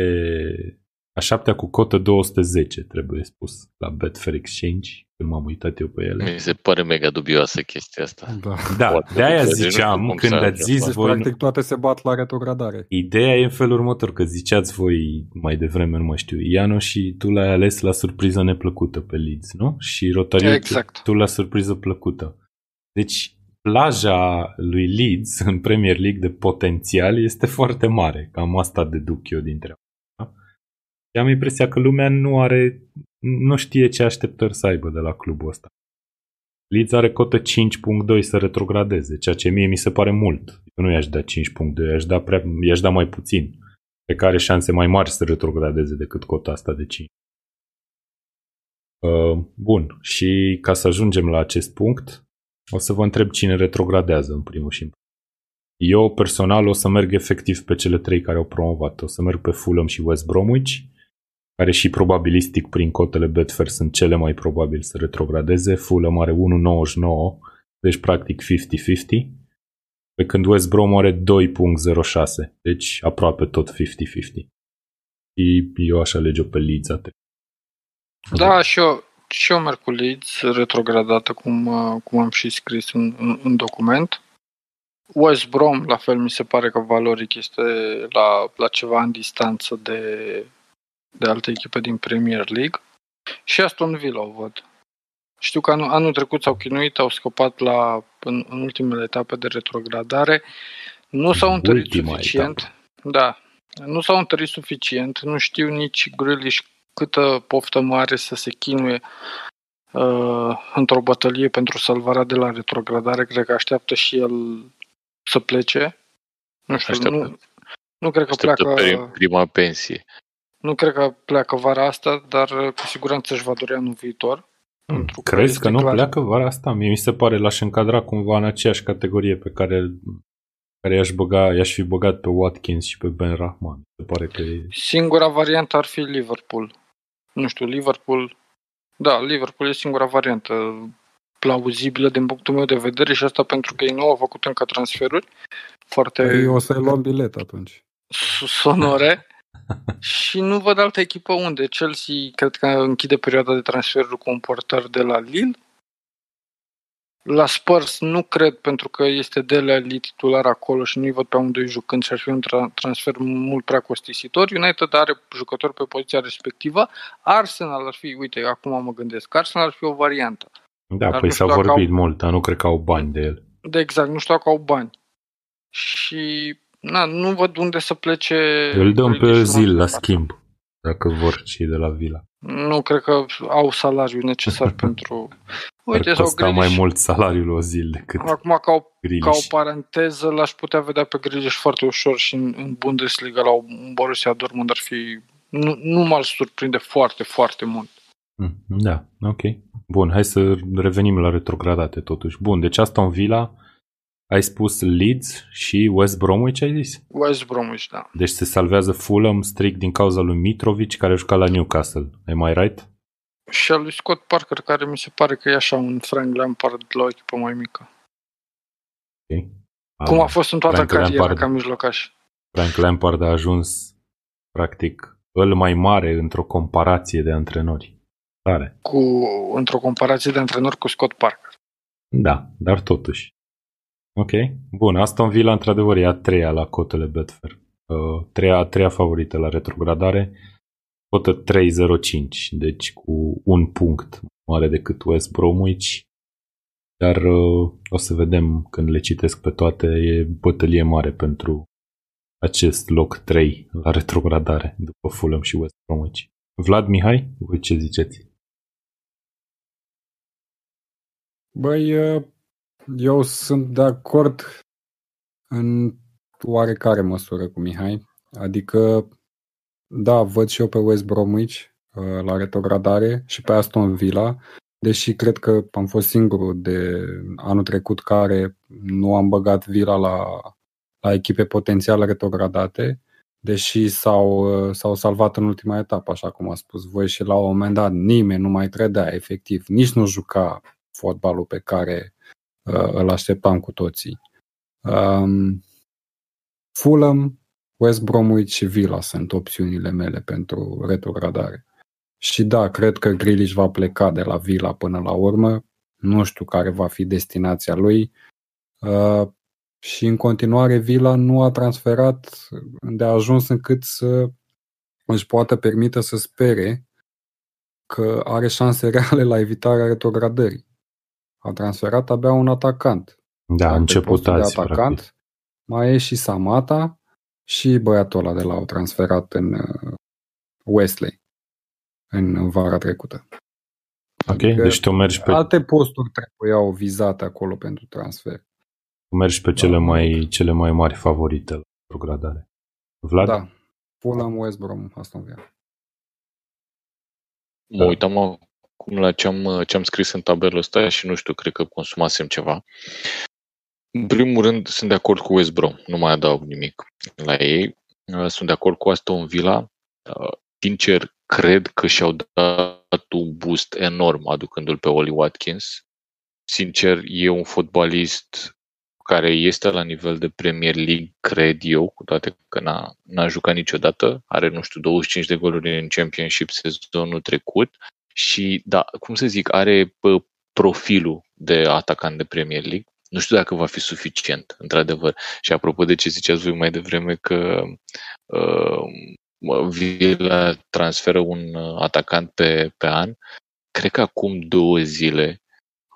a șaptea cu cotă 210, trebuie spus, la Betfair Exchange, când m-am uitat eu pe ele. Mi se pare mega dubioasă chestia asta. Da. Da, Foarte de aia deci nu știu ziceam, cum când să ați zis Deci, voi, practic, toate se bat la retrogradare. Ideea e în felul următor, că ziceați voi mai devreme, nu mai știu, Iano și tu l-ai ales la surpriză neplăcută pe Leeds, nu? Și Rotariu, Exact. tu, tu la surpriză plăcută. Deci, plaja lui Leeds în Premier League de potențial este foarte mare. Cam asta deduc eu din treaba. Da? Și am impresia că lumea nu are, nu știe ce așteptări să aibă de la clubul ăsta. Leeds are cotă 5.2 să retrogradeze, ceea ce mie mi se pare mult. Eu nu i-aș da 5.2, i-aș da, prea, i-aș da mai puțin. Pe care șanse mai mari să retrogradeze decât cota asta de 5. Uh, bun, și ca să ajungem la acest punct, o să vă întreb cine retrogradează în primul și în primul. Eu personal o să merg efectiv pe cele trei care au promovat. O să merg pe Fulham și West Bromwich, care și probabilistic prin cotele Betfair sunt cele mai probabil să retrogradeze. Fulham are 1.99, deci practic 50-50, pe când West Brom are 2.06, deci aproape tot 50-50. Și eu aș alege-o pe Leeds a treia. Da, și eu, și eu merg cu Leeds, retrogradată, cum, uh, cum am și scris în, în, în document. West Brom, la fel, mi se pare că valoric este la, la ceva în distanță de, de alte echipe din Premier League. Și Aston Villa o văd. Știu că anul, anul trecut s-au chinuit, au scăpat la, în, în ultimele etape de retrogradare. Nu s-au întărit Ultima suficient. Da, nu s-au întărit suficient. Nu știu nici Grealish câtă poftă mare să se chinuie uh, într-o bătălie pentru salvarea de la retrogradare. Cred că așteaptă și el să plece. Nu știu, Așteaptă. nu, nu cred că Așteaptă pleacă... pe prima pensie. Nu cred că pleacă vara asta, dar uh, cu siguranță își va dori anul viitor. Pentru că Crezi este că nu clar- pleacă vara asta? Mie mi se pare l-aș încadra cumva în aceeași categorie pe care, care i-aș, băga, i-aș fi băgat pe Watkins și pe Ben Rahman. Mi se pare că e... Singura variantă ar fi Liverpool. Nu știu, Liverpool... Da, Liverpool e singura variantă plauzibilă din punctul meu de vedere și asta pentru că ei nu au făcut încă transferuri foarte Păi o să luăm bilet atunci. sonore. [laughs] și nu văd altă echipă unde. Chelsea cred că închide perioada de transferuri cu un portar de la Lille. La Spurs nu cred pentru că este Dele Ali titular acolo și nu-i văd pe amândoi jucând și ar fi un tra- transfer mult prea costisitor. United are jucători pe poziția respectivă. Arsenal ar fi, uite, acum mă gândesc, Arsenal ar fi o variantă. Da, Dar păi s-a vorbit au... mult, dar nu cred că au bani de el. De exact, nu știu dacă au bani. Și na, nu văd unde să plece... Îl dăm pe zil la schimb, dacă vor cei de la Vila. Nu cred că au salariul necesar [laughs] pentru... Uite, sau Grealish. mai mult salariul o zi decât Acum, ca o, ca o paranteză, l-aș putea vedea pe Grealish foarte ușor și în, în Bundesliga la un Borussia Dortmund ar fi... Nu, nu m-ar surprinde foarte, foarte mult. Mm, da, ok. Bun, hai să revenim la retrogradate totuși. Bun, deci asta în Vila ai spus Leeds și West Bromwich, ai zis? West Bromwich, da. Deci se salvează Fulham strict din cauza lui Mitrovic, care juca la Newcastle. Am I right? Și a lui Scott Parker, care mi se pare că e așa un Frank Lampard la o echipă mai mică. Okay. Cum a fost în toată Frank cariera Lampard, ca mijlocaș. Frank Lampard a ajuns, practic, îl mai mare într-o comparație de antrenori. Tare. Cu, într-o comparație de antrenori cu Scott Parker. Da, dar totuși. Ok, bun. Aston Villa, într-adevăr, e a treia la cotele Betfair. Uh, treia, a treia favorită la retrogradare. Cotă 3.05, deci cu un punct mare decât West Bromwich. Dar uh, o să vedem când le citesc pe toate, e bătălie mare pentru acest loc 3 la retrogradare după Fulham și West Bromwich. Vlad Mihai, voi ce ziceți? Băi, uh, eu sunt de acord în oarecare măsură cu Mihai. Adică, da, văd și eu pe West Bromwich uh, la retrogradare și pe Aston Villa, deși cred că am fost singurul de anul trecut care nu am băgat Villa la, la echipe potențial retrogradate, deși s-au, uh, s-au salvat în ultima etapă, așa cum a spus voi, și la un moment dat nimeni nu mai credea, efectiv, nici nu juca fotbalul pe care uh, îl așteptam cu toții. Um, Fulham, West Bromwich și Villa sunt opțiunile mele pentru retrogradare. Și da, cred că Grealish va pleca de la Villa până la urmă. Nu știu care va fi destinația lui. Uh, și în continuare Villa nu a transferat de a ajuns încât să își poată permite să spere că are șanse reale la evitarea retrogradării. A transferat abia un atacant. Da, a început de atacant. Practic. Mai e și Samata și băiatul ăla de la au transferat în uh, Wesley în vara trecută. Ok, adică deci tu mergi pe... Alte posturi trebuiau vizate acolo pentru transfer. Tu mergi pe cele, da. mai, cele mai mari favorite la progradare. Vlad? Da. Fulham, West Brom, Aston Villa. Mă uitam acum la ce am, ce am scris în tabelul ăsta și nu știu, cred că consumasem ceva. În primul rând, sunt de acord cu West Brom, nu mai adaug nimic la ei. Sunt de acord cu Aston Villa. Sincer, cred că și-au dat un boost enorm aducându-l pe Oli Watkins. Sincer, e un fotbalist care este la nivel de Premier League, cred eu, cu toate că n-a, n-a jucat niciodată, are, nu știu, 25 de goluri în Championship sezonul trecut și, da, cum să zic, are profilul de atacant de Premier League. Nu știu dacă va fi suficient, într-adevăr. Și apropo de ce ziceați voi mai devreme că uh, Villa transferă un uh, atacant pe, pe an, cred că acum două zile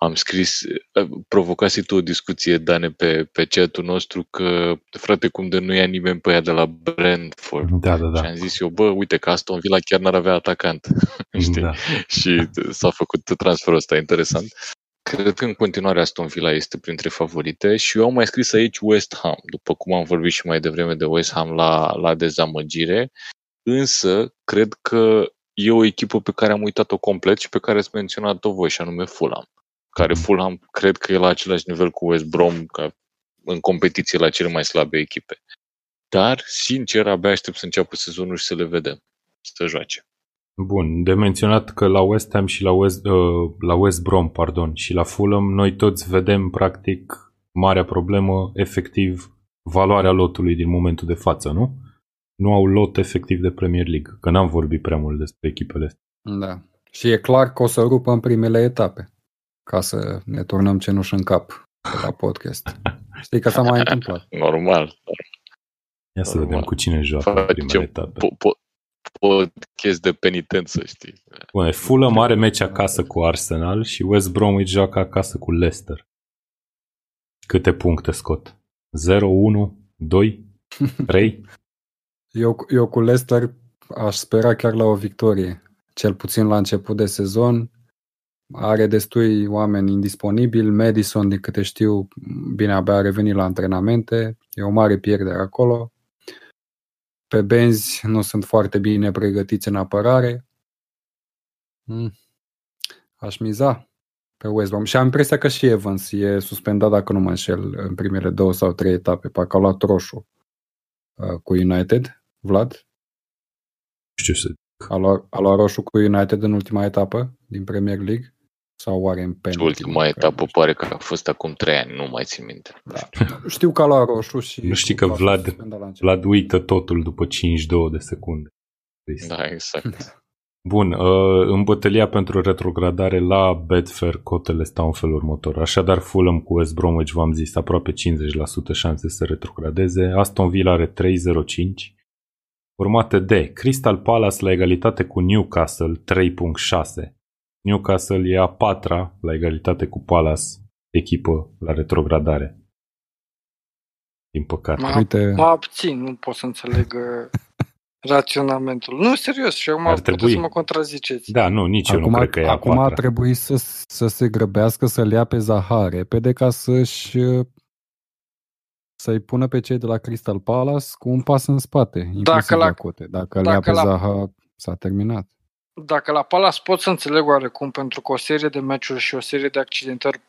am scris, uh, provocase tu o discuție, Dane, pe, pe chat-ul nostru că, frate, cum de nu ia nimeni pe ea de la Brentford. Da, da, da. Și am zis eu, bă, uite că Aston Villa chiar n-ar avea atacant. [laughs] Știi? Da. și s-a făcut transferul ăsta interesant. Cred că în continuare Aston Villa este printre favorite și eu am mai scris aici West Ham, după cum am vorbit și mai devreme de West Ham la, la dezamăgire, însă cred că e o echipă pe care am uitat-o complet și pe care ați menționat-o voi, și anume Fulham. Care mhm. Fulham cred că e la același nivel cu West Brom, ca în competiție la cele mai slabe echipe. Dar, sincer, abia aștept să înceapă sezonul și să le vedem, să joace. Bun, de menționat că la West Ham și la West, uh, la West Brom pardon, și la Fulham noi toți vedem practic marea problemă, efectiv, valoarea lotului din momentul de față, nu? nu au lot efectiv de Premier League, că n-am vorbit prea mult despre echipele astea. Da. Și e clar că o să rupă în primele etape, ca să ne turnăm cenușă în cap la podcast. Știi că s-a mai întâmplat. [laughs] Normal. Ia să Normal. vedem cu cine joacă în Facem primele etape. Po- po- podcast de penitență, știi? Bune, Fulham are meci acasă cu Arsenal și West Bromwich joacă acasă cu Leicester. Câte puncte scot? 0, 1, 2, 3? Eu, eu cu Leicester aș spera chiar la o victorie. Cel puțin la început de sezon. Are destui oameni indisponibili. Madison, din câte știu, bine, abia a revenit la antrenamente. E o mare pierdere acolo. Pe benzi nu sunt foarte bine pregătiți în apărare. Mm. Aș miza pe West Brom. Și am impresia că și Evans e suspendat, dacă nu mă înșel, în primele două sau trei etape. Parcă a luat roșu uh, cu United. Vlad? Nu știu să A luat, a luat roșu cu United în ultima etapă din Premier League? Sau oare în Și penalty? ultima etapă pare că a fost acum trei ani, nu mai țin minte. Da. Știu că a luat roșu și... Nu știi că a fost Vlad- suspendat la început. Vlad uită totul după 52 de secunde. Da, exact. Bun, uh, în bătălia pentru retrogradare la Betfair cotele stau în felul următor. Așadar, Fulham cu West Bromwich, v-am zis, aproape 50% șanse să retrogradeze. Aston Villa are 3,05. Urmate de Crystal Palace la egalitate cu Newcastle 3.6. Newcastle e a patra la egalitate cu Palace, echipă la retrogradare. Din păcate. Mă, Uite, mă abțin, nu pot să înțeleg uh, [laughs] raționamentul. Nu, serios, și acum Ar puteți trebui. să mă contraziceți. Da, nu, nici eu acum, nu cred că e a acum ar patra. trebui să, să se grăbească să-l ia pe Zaha repede ca să-și să-i pună pe cei de la Crystal Palace cu un pas în spate, inclusiv Dacă la, la- cote. Dacă, îl dacă ia pe la- Zaha, s-a terminat. Dacă la Palace pot să înțeleg oarecum, pentru că o serie de meciuri și o serie de accidentări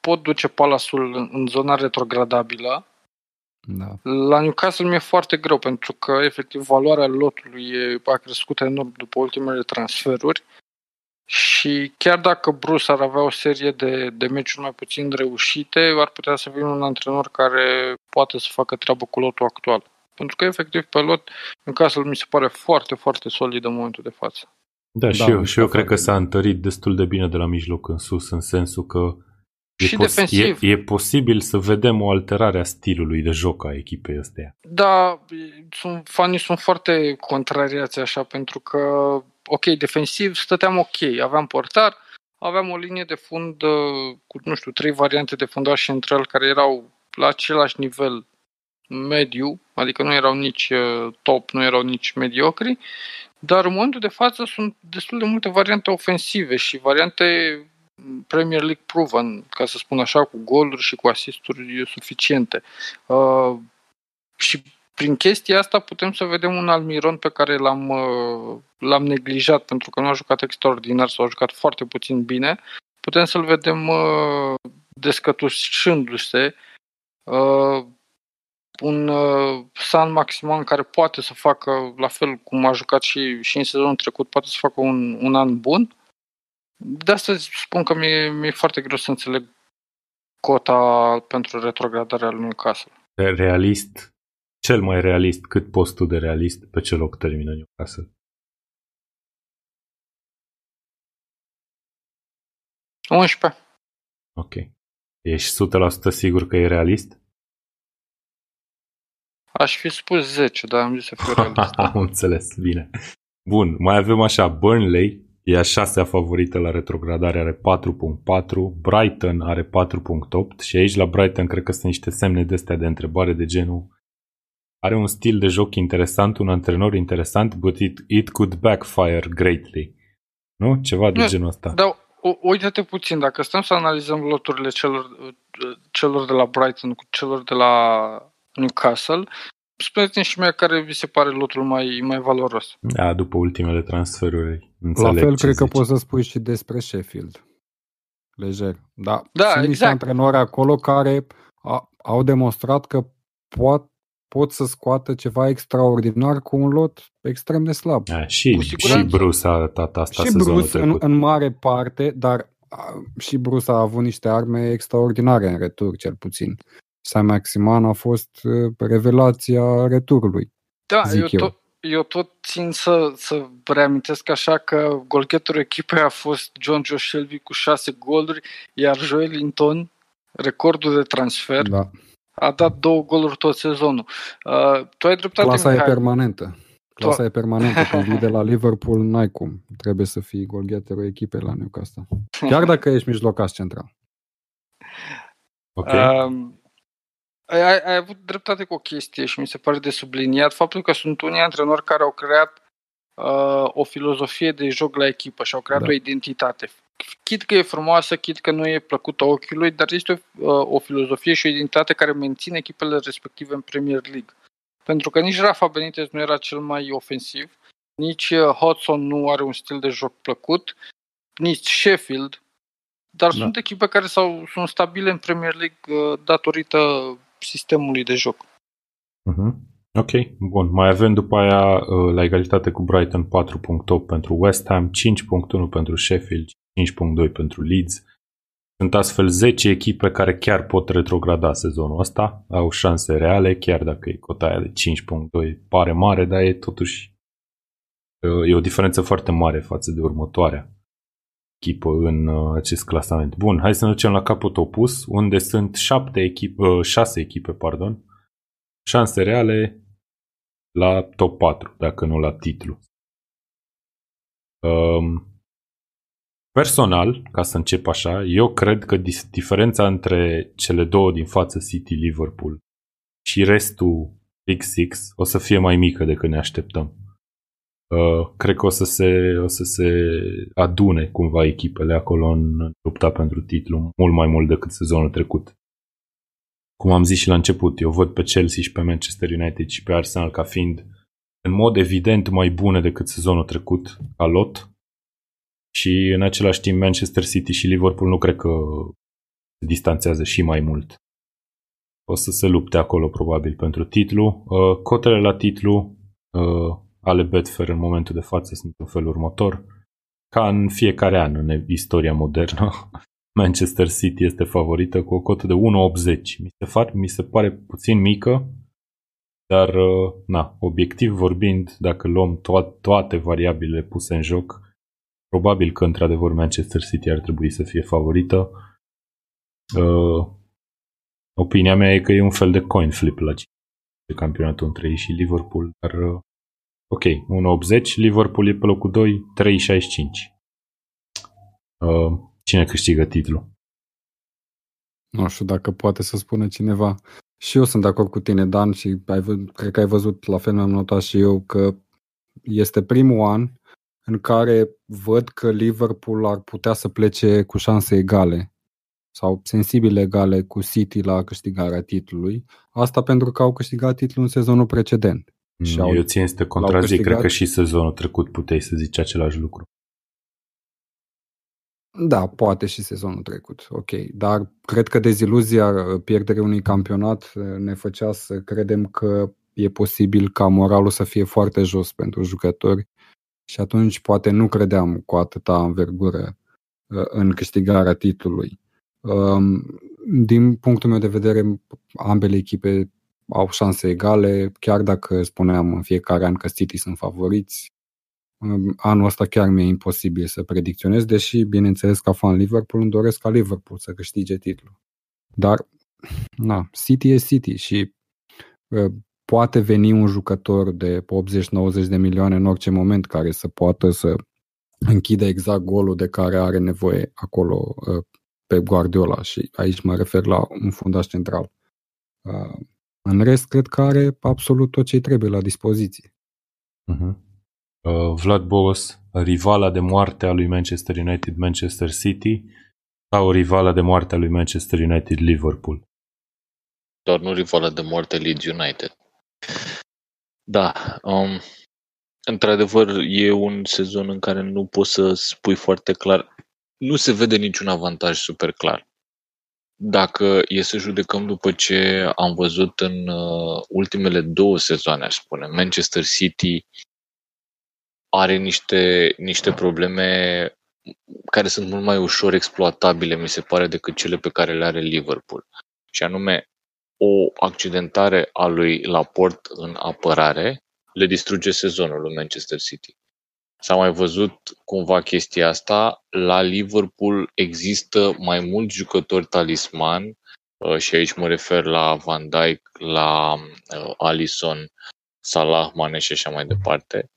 pot duce Palace-ul în, în zona retrogradabilă, Da. la Newcastle mi-e foarte greu, pentru că efectiv valoarea lotului e, a crescut enorm după ultimele transferuri și chiar dacă Bruce ar avea o serie de, de meciuri mai puțin reușite, ar putea să vină un antrenor care poate să facă treabă cu lotul actual. Pentru că efectiv pe lot Newcastle mi se pare foarte, foarte solid în momentul de față. Da, și Da, eu, mișcă și eu cred că foarte s-a întărit destul de bine de la mijloc în sus, în sensul că e, Și defensiv. e, e posibil să vedem o alterare a stilului de joc a echipei astea. Da, sunt, fanii sunt foarte contrariați așa, pentru că, ok, defensiv stăteam ok, aveam portar, aveam o linie de fund uh, cu, nu știu, trei variante de fundaș central care erau la același nivel mediu, adică nu erau nici uh, top, nu erau nici mediocri, dar în momentul de față sunt destul de multe variante ofensive și variante Premier League proven, ca să spun așa, cu goluri și cu asisturi suficiente. Uh, și prin chestia asta putem să vedem un Almiron pe care l-am, uh, l-am neglijat pentru că nu a jucat extraordinar sau a jucat foarte puțin bine. Putem să-l vedem uh, descătușându-se. Uh, un uh, San Maximan care poate să facă, la fel cum a jucat și, și în sezonul trecut, poate să facă un, un an bun. De asta spun că mi-e, mi-e foarte greu să înțeleg cota pentru retrogradarea lui Newcastle. Realist, cel mai realist, cât postul de realist, pe ce loc termină Newcastle? 11. Ok. Ești 100% sigur că e realist? Aș fi spus 10, dar am zis să fiu [laughs] realist. Am înțeles, bine. Bun, mai avem așa, Burnley e a șasea favorită la retrogradare, are 4.4, Brighton are 4.8 și aici la Brighton cred că sunt niște semne de astea de întrebare de genul are un stil de joc interesant, un antrenor interesant, but it, it could backfire greatly. Nu? Ceva de Nu, genul ăsta. Dar u- uite-te puțin, dacă stăm să analizăm loturile celor, celor de la Brighton cu celor de la Newcastle, spuneți-mi și mie care vi se pare lotul mai, mai valoros. Da, după ultimele transferuri. La Înțeleg fel, ce cred că zici. poți să spui și despre Sheffield. Lejer. Da, Da, sunt niște exact. antrenori acolo care a, au demonstrat că pot, pot să scoată ceva extraordinar cu un lot extrem de slab. Da, și, Cu și siguranță. Bruce a arătat asta și sezonul Bruce în, trecut. în mare parte, dar a, și Bruce a avut niște arme extraordinare în retur, cel puțin. Sam Maximan a fost uh, revelația returului. Da, zic eu, eu. tot, eu tot țin să, să reamintesc așa că golcheterul echipei a fost John Joe Shelby cu șase goluri, iar Joel Linton, recordul de transfer, Da. a dat două goluri tot sezonul. Uh, tu ai dreptate, Clasa e Mihai. permanentă. Clasa To- e permanentă. Când [laughs] vii de la Liverpool, n-ai cum. Trebuie să fii golgheterul echipei la Newcastle. Chiar dacă ești mijlocaș central. Ok. Um, ai, ai, ai avut dreptate cu o chestie și mi se pare de subliniat faptul că sunt unii antrenori care au creat uh, o filozofie de joc la echipă și au creat Da. o identitate. Chit că e frumoasă, chit că nu e plăcută ochiului, dar este o, uh, o filozofie și o identitate care menține echipele respective în Premier League. Pentru că nici Rafa Benitez nu era cel mai ofensiv, nici uh, Hodgson nu are un stil de joc plăcut, nici Sheffield, dar Da. sunt echipe care s-au, sunt stabile în Premier League uh, datorită sistemului de joc. Mhm. Ok, bun. Mai avem după aia uh, la egalitate cu Brighton 4.8 pentru West Ham, 5.1 pentru Sheffield, 5.2 pentru Leeds. Sunt astfel 10 echipe care chiar pot retrograda sezonul ăsta, au șanse reale, chiar dacă e cota aia de 5.2 pare mare, dar e totuși uh, e o diferență foarte mare față de următoarea echipă în uh, acest clasament. Bun, hai să ne ducem la capăt opus, unde sunt șapte echipe, uh, șase echipe, pardon, șanse reale la top 4, dacă nu la titlu. Um, personal, ca să încep așa, eu cred că dis- diferența între cele două din față, City, Liverpool, și restul Big Six o să fie mai mică decât ne așteptăm. Uh, cred că o să, se, o să se adune cumva echipele acolo în lupta pentru titlu mult mai mult decât sezonul trecut cum am zis și la început, eu văd pe Chelsea și pe Manchester United și pe Arsenal ca fiind în mod evident mai bune decât sezonul trecut ca lot și în același timp Manchester City și Liverpool nu cred că se distanțează și mai mult. O să se lupte acolo probabil pentru titlu. Uh, Cotele la titlu uh, ale Betfair în momentul de față sunt în felul următor. Ca în fiecare an în istoria modernă, [laughs] Manchester City este favorită cu o cotă de 1,80. Mi se, far, mi se pare puțin mică, dar, uh, na, obiectiv vorbind, dacă luăm to- toate variabilele puse în joc, probabil că, într-adevăr, Manchester City ar trebui să fie favorită. Uh, opinia mea e că e un fel de coin flip la de campionatul între ei și Liverpool, dar uh, ok, 1,80, Liverpool e pe locul 2, 3,65. Uh, cine câștigă titlul? Nu știu dacă poate să spună cineva. Și eu sunt de acord cu tine, Dan, și ai vă, cred că ai văzut, la fel mi-am notat și eu, că este primul an în care văd că Liverpool ar putea să plece cu șanse egale sau sensibile egale cu City la câștigarea titlului. Asta pentru că au câștigat titlul în sezonul precedent. Și au- Eu țin să te contrazic, câștigat. cred că și sezonul trecut puteai să zici același lucru. Da, poate și sezonul trecut, ok. Dar cred că deziluzia pierderii unui campionat uh, ne făcea să credem că e posibil ca moralul să fie foarte jos pentru jucători și atunci poate nu credeam cu atâta învergură uh, în câștigarea titlului. Um, Din punctul meu de vedere, ambele echipe au șanse egale, chiar dacă spuneam în fiecare an că City sunt favoriți, Um, anul ăsta chiar mi-e imposibil să predicționez, deși, bineînțeles, ca fan Liverpool îmi doresc ca Liverpool să câștige titlul. Dar, na, City e City și uh, poate veni un jucător de 80-90 de milioane în orice moment care să poată să închide exact golul de care are nevoie acolo uh, pe Guardiola și aici mă refer la un fundaș central. Uh, în rest, cred că are absolut tot ce trebuie la dispoziție. Uh-huh. Uh, Vlad Bogos, rivala de moarte a lui Manchester United Manchester City sau rivala de moarte a lui Manchester United Liverpool? Doar nu rivală de moarte Leeds United. Da, um, într-adevăr e un sezon în care nu poți să spui foarte clar, nu se vede niciun avantaj super clar. Dacă e să judecăm după ce am văzut în uh, ultimele două sezoane, aș spune, Manchester City are niște, niște probleme care sunt mult mai ușor exploatabile, mi se pare, decât cele pe care le are Liverpool. Și anume, o accidentare a lui Laport în apărare le distruge sezonul lui Manchester City. S-a mai văzut cumva chestia asta. La Liverpool există mai mulți jucători talisman uh, și aici mă refer la Van Dijk, la uh, Alisson, Salah, Mane și așa mai departe.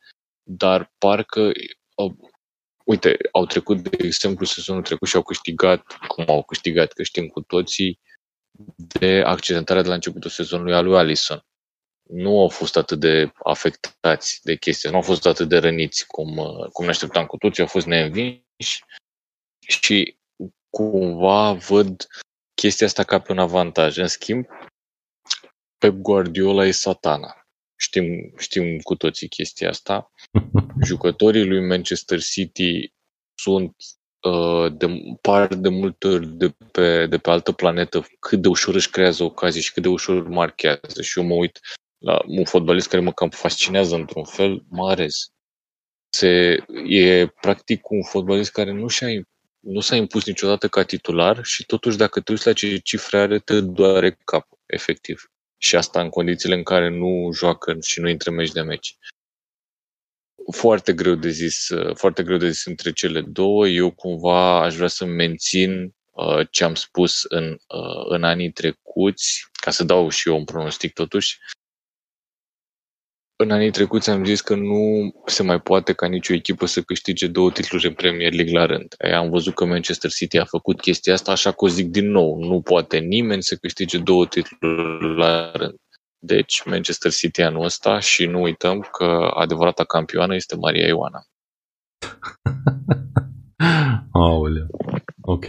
Dar parcă uh, uite, au trecut, de exemplu, sezonul trecut și au câștigat, cum au câștigat, că știm cu toții, de accidentarea de la începutul sezonului a lui Alisson. Nu au fost atât de afectați de chestii, nu au fost atât de răniți cum, cum ne așteptam cu toții, au fost neînvinși și cumva văd chestia asta ca pe un avantaj. În schimb, Pep Guardiola e satana. Știm, știm cu toții chestia asta. [laughs] Jucătorii lui Manchester City sunt uh, de, par de multe ori de pe, de pe altă planetă cât de ușor își creează ocazii și cât de ușor marchează. Și eu mă uit la un fotbalist care mă cam fascinează într-un fel, Marez. Se, e practic un fotbalist care nu, și-a, nu s-a impus niciodată ca titular și totuși dacă te uiți la ce cifre are, te doare capul, efectiv. Și asta în condițiile în care nu joacă și nu intră meci de meci. Foarte greu de zis, foarte greu de zis între cele două. Eu cumva aș vrea să mențin uh, ce am spus în, uh, în anii trecuți, ca să dau și eu un pronostic totuși, în anii trecuți am zis că nu se mai poate ca nicio echipă să câștige două titluri în Premier League la rând. Aia am văzut că Manchester City a făcut chestia asta, așa că o zic din nou, nu poate nimeni să câștige două titluri la rând. Deci Manchester City anul ăsta și nu uităm că adevărata campioană este Maria Ioana. [laughs] Aoleu. Ok.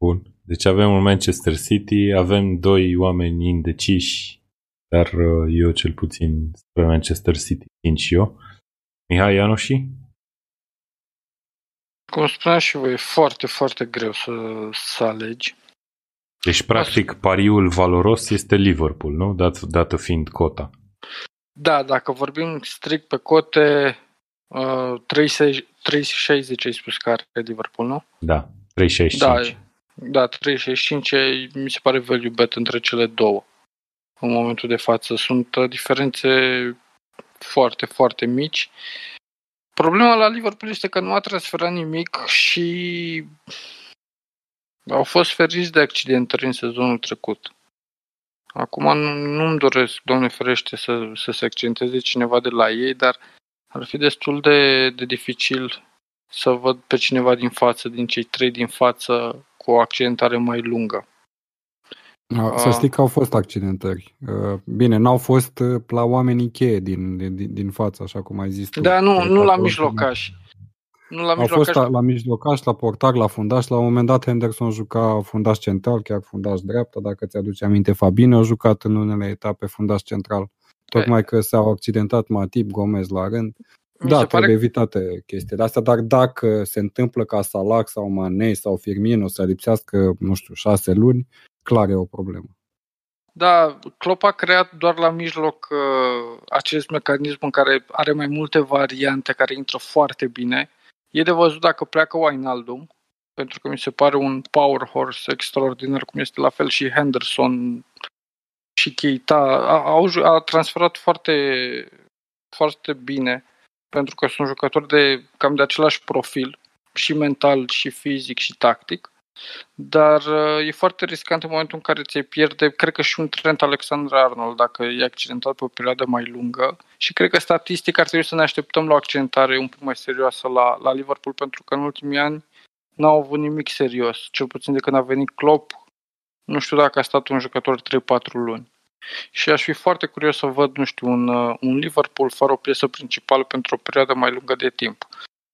Bun. Deci avem un Manchester City, avem doi oameni indeciși dar uh, eu cel puțin spre Manchester City fiind și eu. Mihai Ianoși? Cum spunea și voi, e foarte, foarte greu să, să alegi. Deci, practic, pariul valoros este Liverpool, nu? Dat, dată fiind cota. Da, dacă vorbim strict pe cote, uh, 360 ai spus că are Liverpool, nu? Da, 365. Da, da 365 mi se pare value bet între cele două în momentul de față. Sunt uh, diferențe foarte, foarte mici. Problema la Liverpool este că nu a transferat nimic și au fost feriți de accidentări în sezonul trecut. Acum nu, nu-mi doresc, domnule ferește, să, să se accenteze cineva de la ei, dar ar fi destul de, de dificil să văd pe cineva din față, din cei trei din față, cu o accidentare mai lungă. Să știi că au fost accidentări. Bine, n-au fost la oamenii cheie din, din, din față, așa cum ai zis tu. Da, nu, nu la mijlocași. Nu la au fost la, la mijlocaș, la portar, la fundaș. La un moment dat Henderson juca fundaș central, chiar fundaș dreapta. Dacă ți-aduce aminte, Fabinho a jucat în unele etape fundaș central. Tocmai că s-au accidentat Matip, Gomez la rând. Mi da, trebuie pare... evitate chestiile astea, dar dacă se întâmplă ca Salah sau Mane sau Firmino să lipsească, nu știu, șase luni, clar e o problemă. Da, Klopp a creat doar la mijloc uh, acest mecanism în care are mai multe variante care intră foarte bine. E de văzut dacă pleacă Wijnaldum, pentru că mi se pare un power horse extraordinar, cum este la fel și Henderson și Keita. A, a, a transferat foarte, foarte bine, pentru că sunt jucători de cam de același profil, și mental, și fizic, și tactic dar uh, e foarte riscant în momentul în care ți pierde, cred că și un Trent Alexander-Arnold, dacă e accidentat pe o perioadă mai lungă. Și cred că statistic ar trebui să ne așteptăm la o accentare un pic mai serioasă la, la Liverpool, pentru că în ultimii ani n-au avut nimic serios, cel puțin de când a venit Klopp. Nu știu dacă a stat un jucător 3-4 luni. Și aș fi foarte curios să văd, nu știu, un, uh, un Liverpool fără o piesă principală pentru o perioadă mai lungă de timp.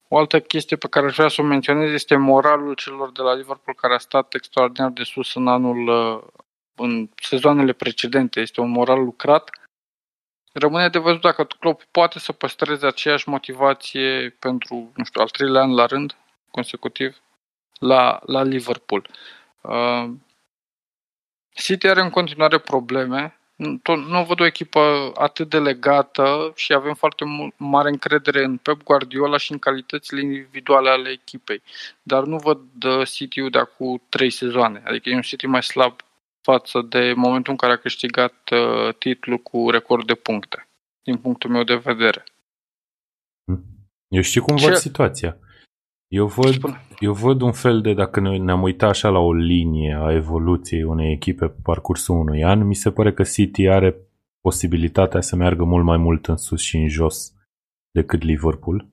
O altă chestie pe care aș vrea să o menționez este moralul celor de la Liverpool care a stat extraordinar de sus în anul, uh, în sezoanele precedente. Este un moral lucrat. Rămâne de văzut dacă Klopp poate să păstreze aceeași motivație pentru, nu știu, al treilea an la rând, consecutiv, la, la Liverpool. Uh, City are în continuare probleme, tot, nu văd o echipă atât de legată și avem foarte mare încredere în Pep Guardiola și în calitățile individuale ale echipei. Dar nu văd City-ul de acum trei sezoane. Adică e un City mai slab față de momentul în care a câștigat uh, titlul cu record de puncte. din punctul meu de vedere. Eu știu cum Ce- văd situația. Eu văd, Spune. eu văd un fel de, dacă ne- ne-am uitat așa la o linie a evoluției unei echipe pe parcursul unui an, mi se pare că City are posibilitatea să meargă mult mai mult în sus și în jos decât Liverpool.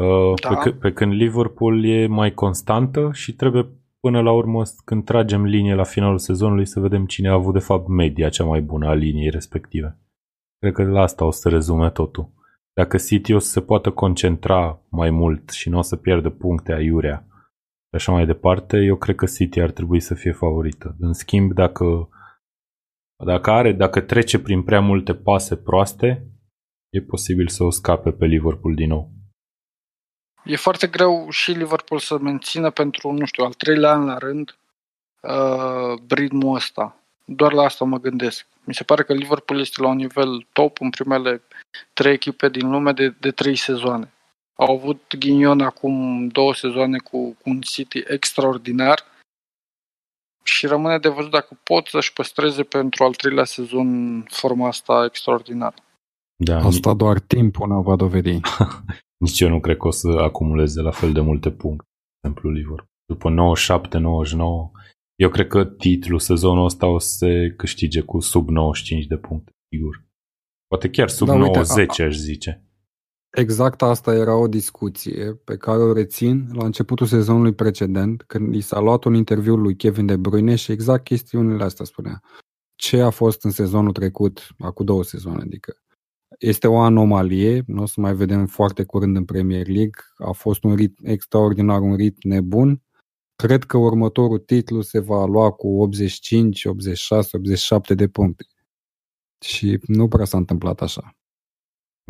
Uh, Da. Pe, c- pe când Liverpool e mai constantă și trebuie până la urmă, când tragem linie la finalul sezonului, să vedem cine a avut de fapt media cea mai bună a liniei respective. Cred că la asta o să rezume totul. Dacă City o să se poată concentra mai mult și nu o să pierdă puncte aiurea și așa mai departe, eu cred că City ar trebui să fie favorită. În schimb, dacă, dacă are, dacă trece prin prea multe pase proaste, e posibil să o scape pe Liverpool din nou. E foarte greu și Liverpool să mențină pentru, nu știu, al treilea an la rând uh, ritmul ăsta. Doar la asta mă gândesc. Mi se pare că Liverpool este la un nivel top în primele trei echipe din lume de, de trei sezoane. Au avut ghinion acum două sezoane cu, cu un City extraordinar și rămâne de văzut dacă pot să-și păstreze pentru al treilea sezon forma asta extraordinară. Da, Asta doar timpul ne va dovedi. [laughs] Nici eu nu cred că o să acumuleze la fel de multe puncte, de exemplu Liverpool. După 97-99, eu cred că titlul sezonul ăsta o să se câștige cu sub 95 de puncte, sigur. Poate chiar sub Da, uite, 90, aș zice. Exact asta era o discuție pe care o rețin la începutul sezonului precedent, când i s-a luat un interviu lui Kevin De Bruyne și exact chestiunile astea spunea. Ce a fost în sezonul trecut, acum două sezoane, adică este o anomalie, nu o să mai vedem foarte curând în Premier League, a fost un ritm extraordinar, un ritm nebun. Cred că următorul titlu se va lua cu 85, 86, 87 de puncte. Și nu prea s-a întâmplat așa.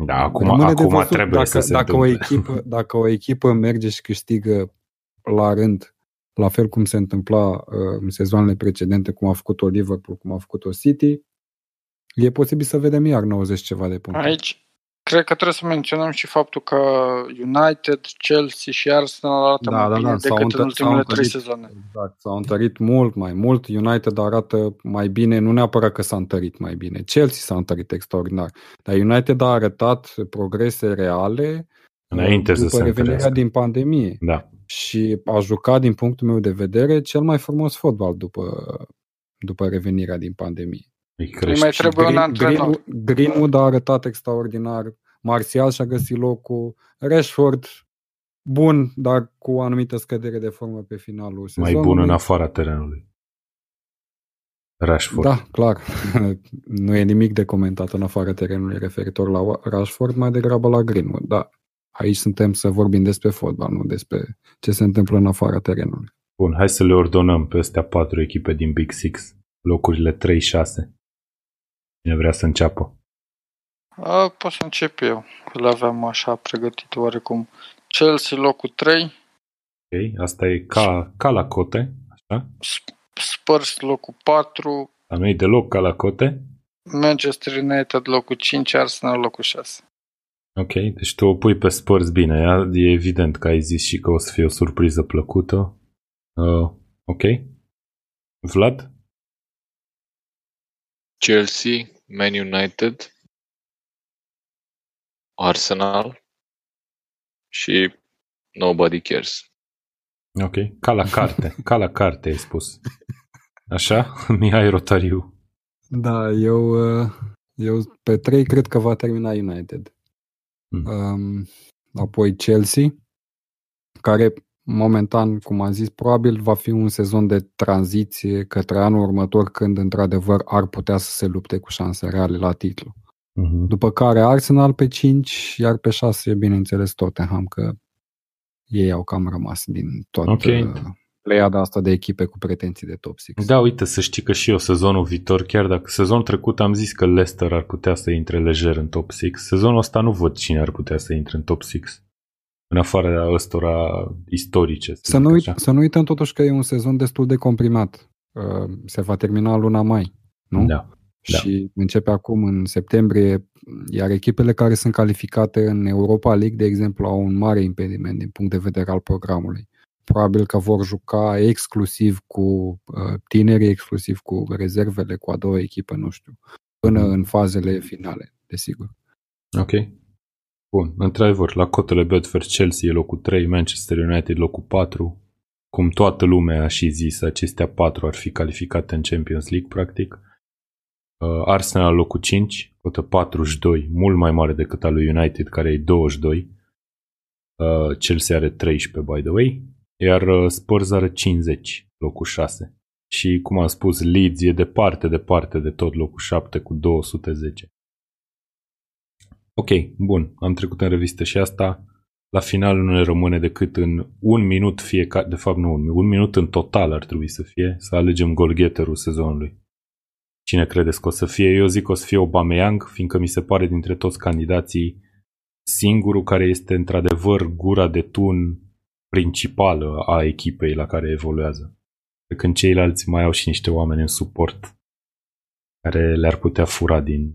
Da, acum, Rămâne de acum văzut trebuie dacă, să se dacă o, întâmple. echipă, [laughs] dacă o echipă merge și câștigă la rând, la fel cum se întâmpla uh, în sezoanele precedente, cum a făcut-o Liverpool, cum a făcut-o City, e posibil să vedem iar 90 ceva de puncte. Aici cred că trebuie să menționăm și faptul că United, Chelsea și Arsenal arată Da, mai da, bine da, s-au decât în întă- ultimele s-au trei întărit. sezoane. Exact, s-au întărit mult mai mult. United arată mai bine, nu neapărat că s-a întărit mai bine. Chelsea s-a întărit extraordinar. Dar United a arătat progrese reale Înainte uh, să după se revenirea întărească. din pandemie. Da. și a jucat, din punctul meu de vedere, cel mai frumos fotbal după, după revenirea din pandemie. Îi Îi crește. mai trebuie un antrenor. Greenwood, Greenwood a arătat extraordinar, Martial și-a găsit locul, Rashford bun, dar cu o anumită scădere de formă pe finalul mai sezonului. bun în afara terenului. Rashford. Da, clar. [laughs] nu e nimic de comentat în afara terenului referitor la Rashford, mai degrabă la Greenwood. Da, aici suntem să vorbim despre fotbal, nu despre ce se întâmplă în afara terenului. Bun, hai să le ordonăm pe astea patru echipe din Big Six. Locurile 3-6. Cine vrea să înceapă? A, pot să încep eu, că le aveam așa pregătit oarecum. Chelsea locul 3, Ok, asta e ca, ca la cote, așa? Spurs locul 4, Dar nu e deloc ca la cote. Manchester United locul 5, Arsenal locul 6. Ok, deci tu o pui pe Spurs bine. Ea- E evident că ai zis și că o să fie o surpriză plăcută. Uh, ok. Vlad? Chelsea, Man United, Arsenal și Nobody Cares. Ok. Ca la carte. [laughs] Ca la carte ai spus. Așa? [laughs] Mihai Rotariu. Da, eu, uh, eu pe 3 cred că va termina United. Mm. Um, apoi Chelsea, care momentan, cum am zis, probabil va fi un sezon de tranziție către anul următor, când într-adevăr ar putea să se lupte cu șanse reale la titlu. Mhm. După care Arsenal pe 5, iar pe 6, bineînțeles, Tottenham, că ei au cam rămas din toată Ok. uh, pleiada asta de echipe cu pretenții de top 6. Da, uite, să știi că și eu sezonul viitor, chiar dacă sezonul trecut am zis că Leicester ar putea să intre lejer în top 6, sezonul ăsta nu văd cine ar putea să intre în top 6. În afară ăstora istorice. Să zic nu, uit, așa. să nu uităm totuși că e un sezon destul de comprimat. Uh, Se va termina în luna mai, nu? Da. Da. Și începe acum în septembrie, iar echipele care sunt calificate în Europa League, de exemplu, au un mare impediment din punct de vedere al programului. Probabil că vor juca exclusiv cu uh, tinerii, exclusiv cu rezervele, cu a doua echipă, nu știu, până Mhm. în fazele finale, desigur. Ok. Bun, într-adevăr, la cotele Bedford, Chelsea e locul 3, Manchester United locul 4. Cum toată lumea a și zis, acestea patru ar fi calificate în Champions League, practic. Uh, Arsenal locul 5, cotă 42, mult mai mare decât al lui United, care e 22. Uh, Chelsea are 13, by the way. Iar uh, Spurs are 50, locul 6. Și, cum am spus, Leeds e departe, departe de tot locul 7 cu 210. Ok, bun, am trecut în revistă și asta. La final nu ne rămâne decât în un minut fiecare, de fapt nu, un minut în total ar trebui să fie, să alegem golgheterul sezonului. Cine credeți că o să fie? Eu zic că o să fie Aubameyang, fiindcă mi se pare dintre toți candidații singurul care este într-adevăr gura de tun principală a echipei la care evoluează. Pe când ceilalți mai au și niște oameni în suport care le-ar putea fura din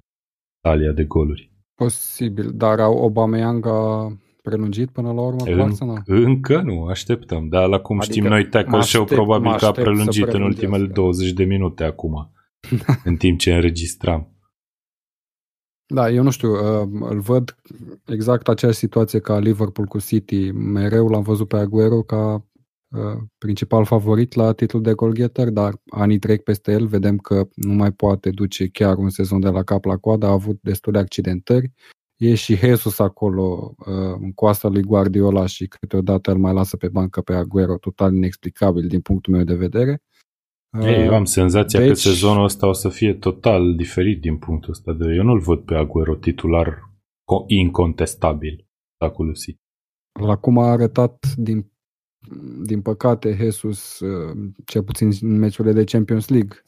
talia de goluri. Posibil, dar Aubameyang a prelungit până la urmă în, Arsenal? Încă nu, așteptăm. Dar la cum adică știm noi, Tackle Show probabil că a prelungit în ultimele 20 de minute acum, [laughs] în timp ce înregistram. Da, eu nu știu, uh, îl văd exact aceeași situație ca Liverpool cu City. Mereu l-am văzut pe Aguero ca uh, principal favorit la titlul de goalgetter, dar anii trec peste el, vedem că nu mai poate duce chiar un sezon de la cap la coadă, a avut destule accidentări. E și Jesus acolo uh, în coasta lui Guardiola și câteodată îl mai lasă pe bancă pe Aguero, total inexplicabil din punctul meu de vedere. Ei, eu am senzația deci... că sezonul ăsta o să fie total diferit din punctul ăsta de Eu nu-l văd pe Aguero titular incontestabil la City. La cum a arătat din, din păcate Jesus, uh, cel puțin în meciurile de Champions League,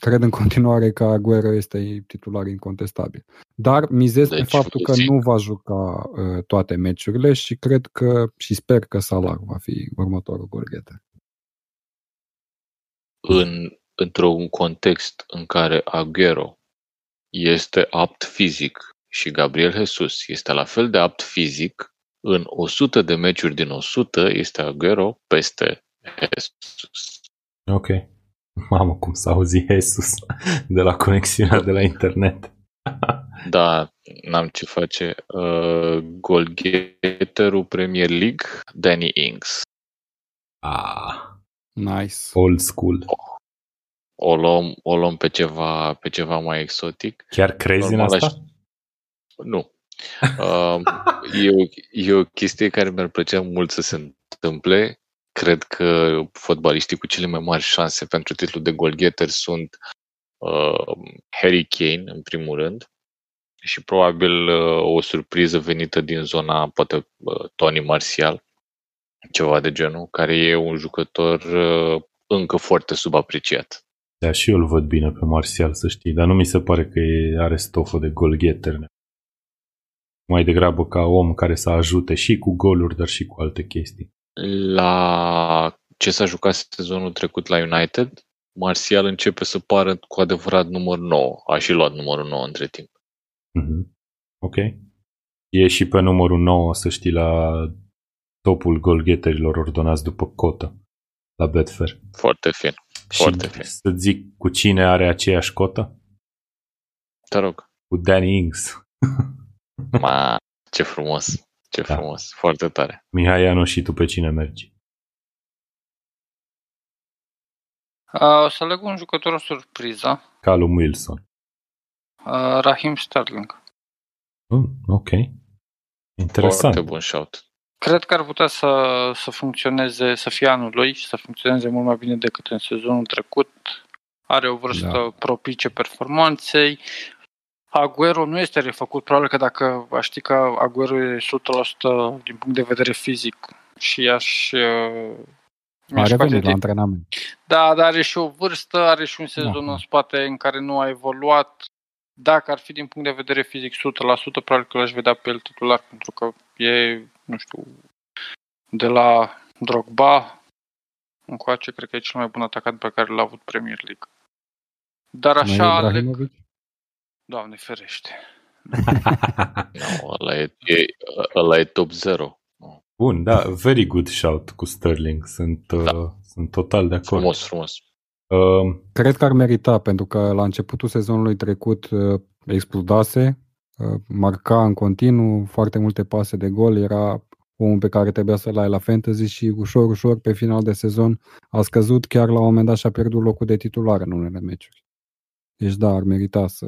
cred în continuare că Aguero este titular incontestabil. Dar mizez deci, pe faptul că nu va juca uh, toate meciurile și cred că și sper că Salah va fi următorul golgheter în, într-un context în care Aguero este apt fizic și Gabriel Jesus este la fel de apt fizic, în 100 de meciuri din 100 este Aguero peste Jesus. Ok. Mamă, cum s-a auzit Jesus de la conexiunea de la internet. [laughs] da, n-am ce face. Uh, Golgheterul Premier League, Danny Ings. Ah, Nice. Old school. O luăm, o luăm pe, ceva, pe ceva mai exotic. Chiar crezi în asta? Aș... Nu. Uh, e, o, e o chestie care mi-ar plăcea mult să se întâmple. Cred că fotbaliștii cu cele mai mari șanse pentru titlul de goalgetter sunt uh, Harry Kane, în primul rând, și probabil uh, o surpriză venită din zona, poate uh, Tony Martial ceva de genul, care e un jucător uh, încă foarte subapreciat. Da, și eu îl văd bine pe Martial, să știi, dar nu mi se pare că are stofă de goal-getter. Mai degrabă ca om care să ajute și cu goluri, dar și cu alte chestii. La ce s-a jucat sezonul trecut la United, Martial începe să pară cu adevărat număr 9. A și luat numărul 9 între timp. Mm-hmm. Ok. E și pe numărul 9, să știi, la topul golgheterilor ordonați după cotă la Betfair. Foarte fin. Foarte și fin. să zic cu cine are aceeași cotă? Te rog. Cu Danny Ings. [laughs] Ma, ce frumos. Ce da. frumos. Foarte tare. Mihai Anu și tu pe cine mergi? Uh, să leg un jucător surpriză. Calum Wilson. Uh, Rahim Sterling. Mm, ok. Interesant. Foarte bun shout. Cred că ar putea să, să funcționeze, să fie anul lui și să funcționeze mult mai bine decât în sezonul trecut. Are o vârstă da. propice performanței. Aguero nu este refăcut. Probabil că dacă aș ști că Aguero e 100% din punct de vedere fizic și aș... Uh, a revenit la antrenament. Da, dar are și o vârstă, are și un sezon da. în spate în care nu a evoluat. Dacă ar fi din punct de vedere fizic 100%, probabil că l-aș vedea pe el titular, pentru că e nu știu, de la Drogba încoace, cred că e cel mai bun atacant pe care l-a avut Premier League. Dar așa... Aleg... Doamne ferește. [laughs] no, ăla, e, e, ăla e top 0. Bun, da, very good shout cu Sterling. Sunt, da. uh, sunt total de acord. Frumos, frumos. Uh, Cred că ar merita, pentru că la începutul sezonului trecut uh, explodase uh, marca în continuu, foarte multe pase de gol, era omul pe care trebuia să-l ai la fantasy și ușor, ușor, pe final de sezon, a scăzut, chiar la un moment dat și-a pierdut locul de titular în unele meciuri. Deci da, ar merita să...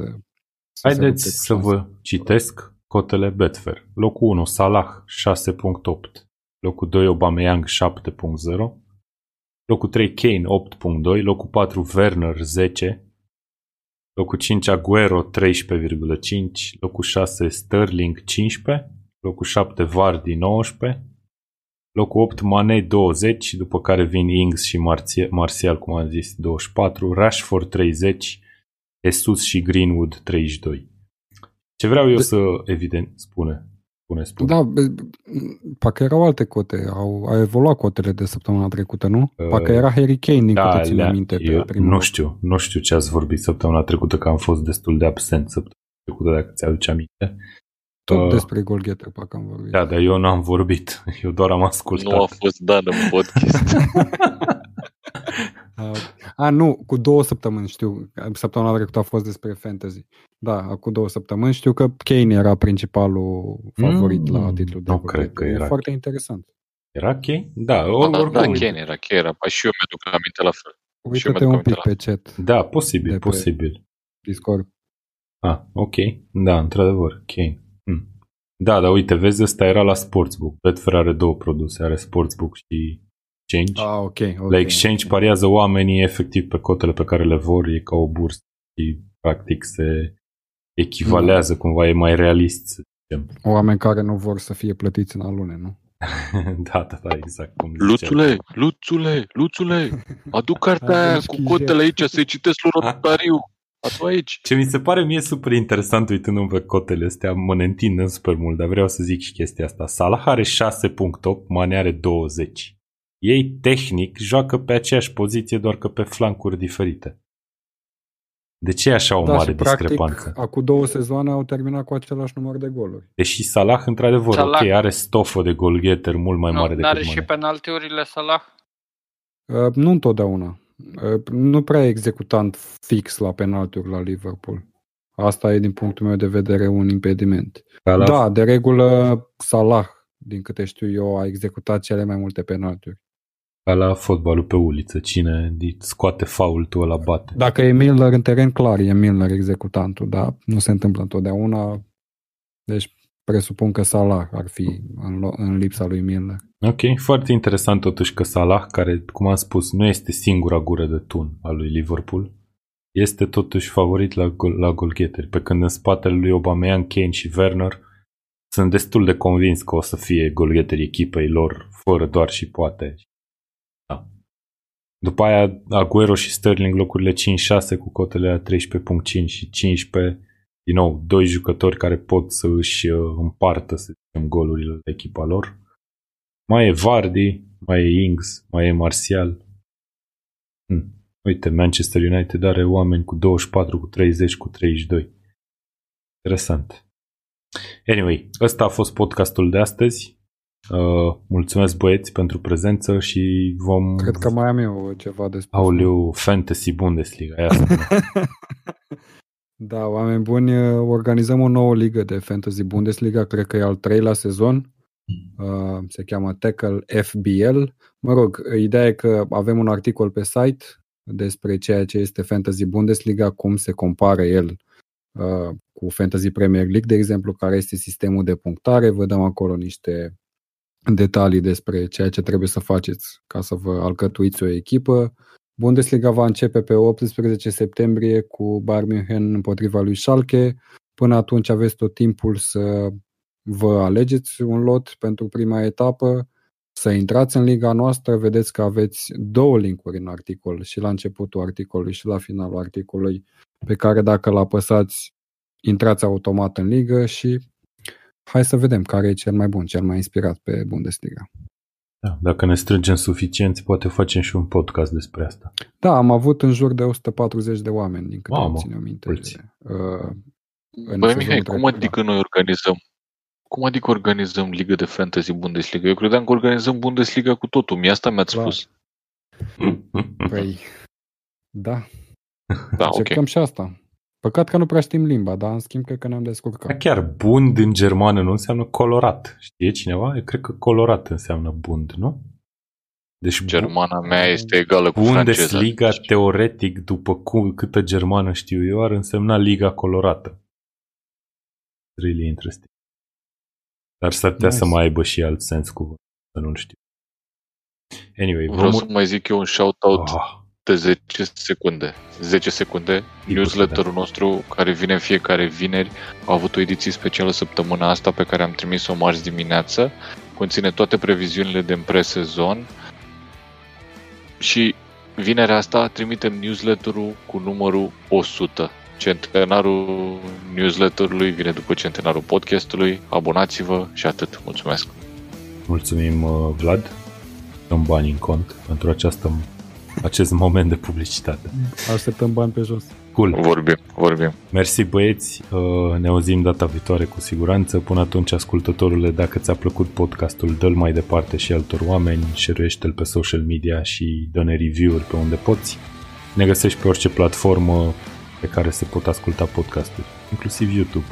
să Haideți să vă citesc cotele Betfair. Locul 1, Salah 6.8. Locul 2, Aubameyang 7.0. Locul 3, Kane 8.2. Locul 4, Werner 10. Locul 5, Aguero 13,5. Locul 6, Sterling 15. Locul 7, Vardy 19. Locul 8, Mane 20, după care vin Ings și Martial, Martial cum am zis, 24, Rashford 30, Jesus și Greenwood 32. Ce vreau eu de... să evident spune. Spune, spune. Da, parcă erau alte cote. Au, au evoluat cotele de săptămâna trecută, nu? Uh, parcă era Harry Kane, din da, câte țin minte. Eu nu știu, nu știu ce ați vorbit săptămâna trecută, că am fost destul de absent săptămâna trecută, dacă ți-aduce aminte. Tot uh, despre golgheter, parcă am vorbit. Da, dar eu n-am vorbit. [laughs] Eu doar am ascultat. Nu a fost Dan în podcast. [laughs] a, nu, cu două săptămâni știu. Săptămâna trecută a fost despre fantasy. Da, cu două săptămâni știu că Kane era principalul favorit mm, la titlul de Nu cred că era. Foarte interesant. Era Kane? Da, or, da, oricum. Da, Kane era, Kane era. Păi și eu mi-aduc aminte la fel. Uite-te un pic pe chat. Da, posibil, posibil. Discord. Ah, ok. Da, într-adevăr, Kane. Hmm. Da, dar uite, vezi, ăsta era la Sportsbook. Betfair are două produse, are Sportsbook și Exchange. Ah, ok. okay la Exchange okay. pariază oamenii efectiv pe cotele pe care le vor, e ca o bursă și practic se echivalează mm. cumva, e mai realist să zicem. Oameni care nu vor să fie plătiți în alune, nu? [laughs] da, da, da, exact. Cum Luțule, Luțule, Luțule, aduc cartea aia cu cotele aici să-i citesc lui Rotariu. Adu aici. Ce mi se pare mie super interesant uitându-mi pe cotele astea, mă ne întind super mult, dar vreau să zic și chestia asta. Salah are 6.8, Mane are 20. Ei, tehnic, joacă pe aceeași poziție, doar că pe flancuri diferite. De ce e așa o da, mare și, discrepanță? Practic, acum două sezoane au terminat cu același număr de goluri. Deși Salah, într-adevăr, Salah... ok, are stofă de golgheter mult mai nu, mare decât Are și penaltiurile Salah? Uh, nu întotdeauna. Uh, nu prea e executant fix la penaltiuri la Liverpool. Asta e, din punctul meu de vedere, un impediment. Salah. Da, de regulă, Salah, din câte știu eu, a executat cele mai multe penaltiuri. Ca la fotbalul pe uliță, cine scoate faultul ăla bate. Dacă e Milner în teren, clar, e Milner executantul, dar nu se întâmplă întotdeauna. Deci presupun că Salah ar fi în, în lipsa lui Milner. Ok, foarte interesant totuși că Salah, care, cum am spus, nu este singura gură de tun al lui Liverpool, este totuși favorit la, gol, la golgheteri, pe când în spatele lui Aubameyang, Kane și Werner sunt destul de convins că o să fie golgheteri echipei lor, fără doar și poate. După aia Aguero și Sterling locurile 5-6 cu cotele la 13.5 și 15. Din nou, doi jucători care pot să își uh, împartă, să zicem, golurile la echipa lor. Mai e Vardy, mai e Ings, mai e Martial. Hm. Uite, Manchester United are oameni cu 24, cu 30, cu 32. Interesant. Anyway, ăsta a fost podcastul de astăzi. Uh, mulțumesc băieți pentru prezență și vom... Cred că mai am eu ceva de spus. Aoleu, Fantasy Bundesliga, aia [laughs] Da, oameni buni, organizăm o nouă ligă de Fantasy Bundesliga, cred că e al treilea sezon. Uh, se cheamă Tackle FBL. Mă rog, ideea e că avem un articol pe site despre ceea ce este Fantasy Bundesliga, cum se compară el uh, cu Fantasy Premier League, de exemplu, care este sistemul de punctare. Vă dăm acolo niște detalii despre ceea ce trebuie să faceți ca să vă alcătuiți o echipă. Bundesliga va începe pe 18 septembrie cu Bayern München împotriva lui Schalke. Până atunci aveți tot timpul să vă alegeți un lot pentru prima etapă, să intrați în liga noastră, vedeți că aveți două linkuri în articol, și la începutul articolului și la finalul articolului, pe care dacă îl apăsați, intrați automat în ligă și hai să vedem care e cel mai bun, cel mai inspirat pe Bundesliga. Da, dacă ne strângem suficienți, poate facem și un podcast despre asta. Da, am avut în jur de 140 de oameni, din câte Mamă, ține minte. Uh, Băi, Mihai, cum adică noi organizăm? Cum adică organizăm Liga de Fantasy Bundesliga? Eu credeam că organizăm Bundesliga cu totul. Mie asta mi-ați Clar. spus. Păi, [laughs] da. Da, Încercăm okay. și asta. Păcat că nu prea știm limba, dar în schimb cred că ne-am descurcat. Da, chiar bund în germană nu înseamnă colorat. Știe cineva? Eu cred că colorat înseamnă bund, nu? Deci Germana mea este egală cu franceza. Bundesliga, teoretic, după cum, câtă germană știu eu, ar însemna Liga Colorată. Really interesting. Dar s-ar putea nice. să mai aibă și alt sens cu să nu știu. Anyway, Vreau să mai zic eu un shout-out oh. De 10 secunde. 10 secunde. Newsletterul da. nostru, care vine în fiecare vineri, a avut o ediție specială săptămâna asta pe care am trimis-o marți dimineață. Conține toate previziunile de pre-sezon și vinerea asta trimitem newsletterul cu numărul 100. Centenarul newsletterului vine după centenarul podcastului. Abonați-vă și atât. Mulțumesc! Mulțumim, uh, Vlad. Dăm bani în cont pentru această, acest moment de publicitate. Așteptăm bani pe jos. Cool. Vorbim, vorbim. Mersi băieți, uh, ne auzim data viitoare cu siguranță. Până atunci, ascultătorule, dacă ți-a plăcut podcastul, dă-l mai departe și altor oameni, share-l pe social media și dă-ne review-uri pe unde poți. Ne găsești pe orice platformă pe care se pot asculta podcasturi, inclusiv YouTube.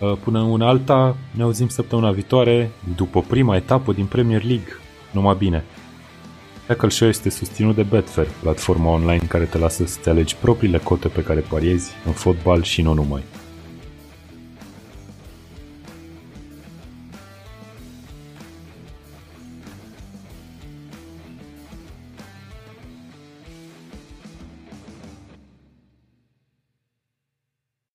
Uh, până în una alta, ne auzim săptămâna viitoare, după prima etapă din Premier League. Numai bine! Tackle Show este susținut de Betfair, platforma online care te lasă să-ți alegi propriile cote pe care pariezi în fotbal și nu numai.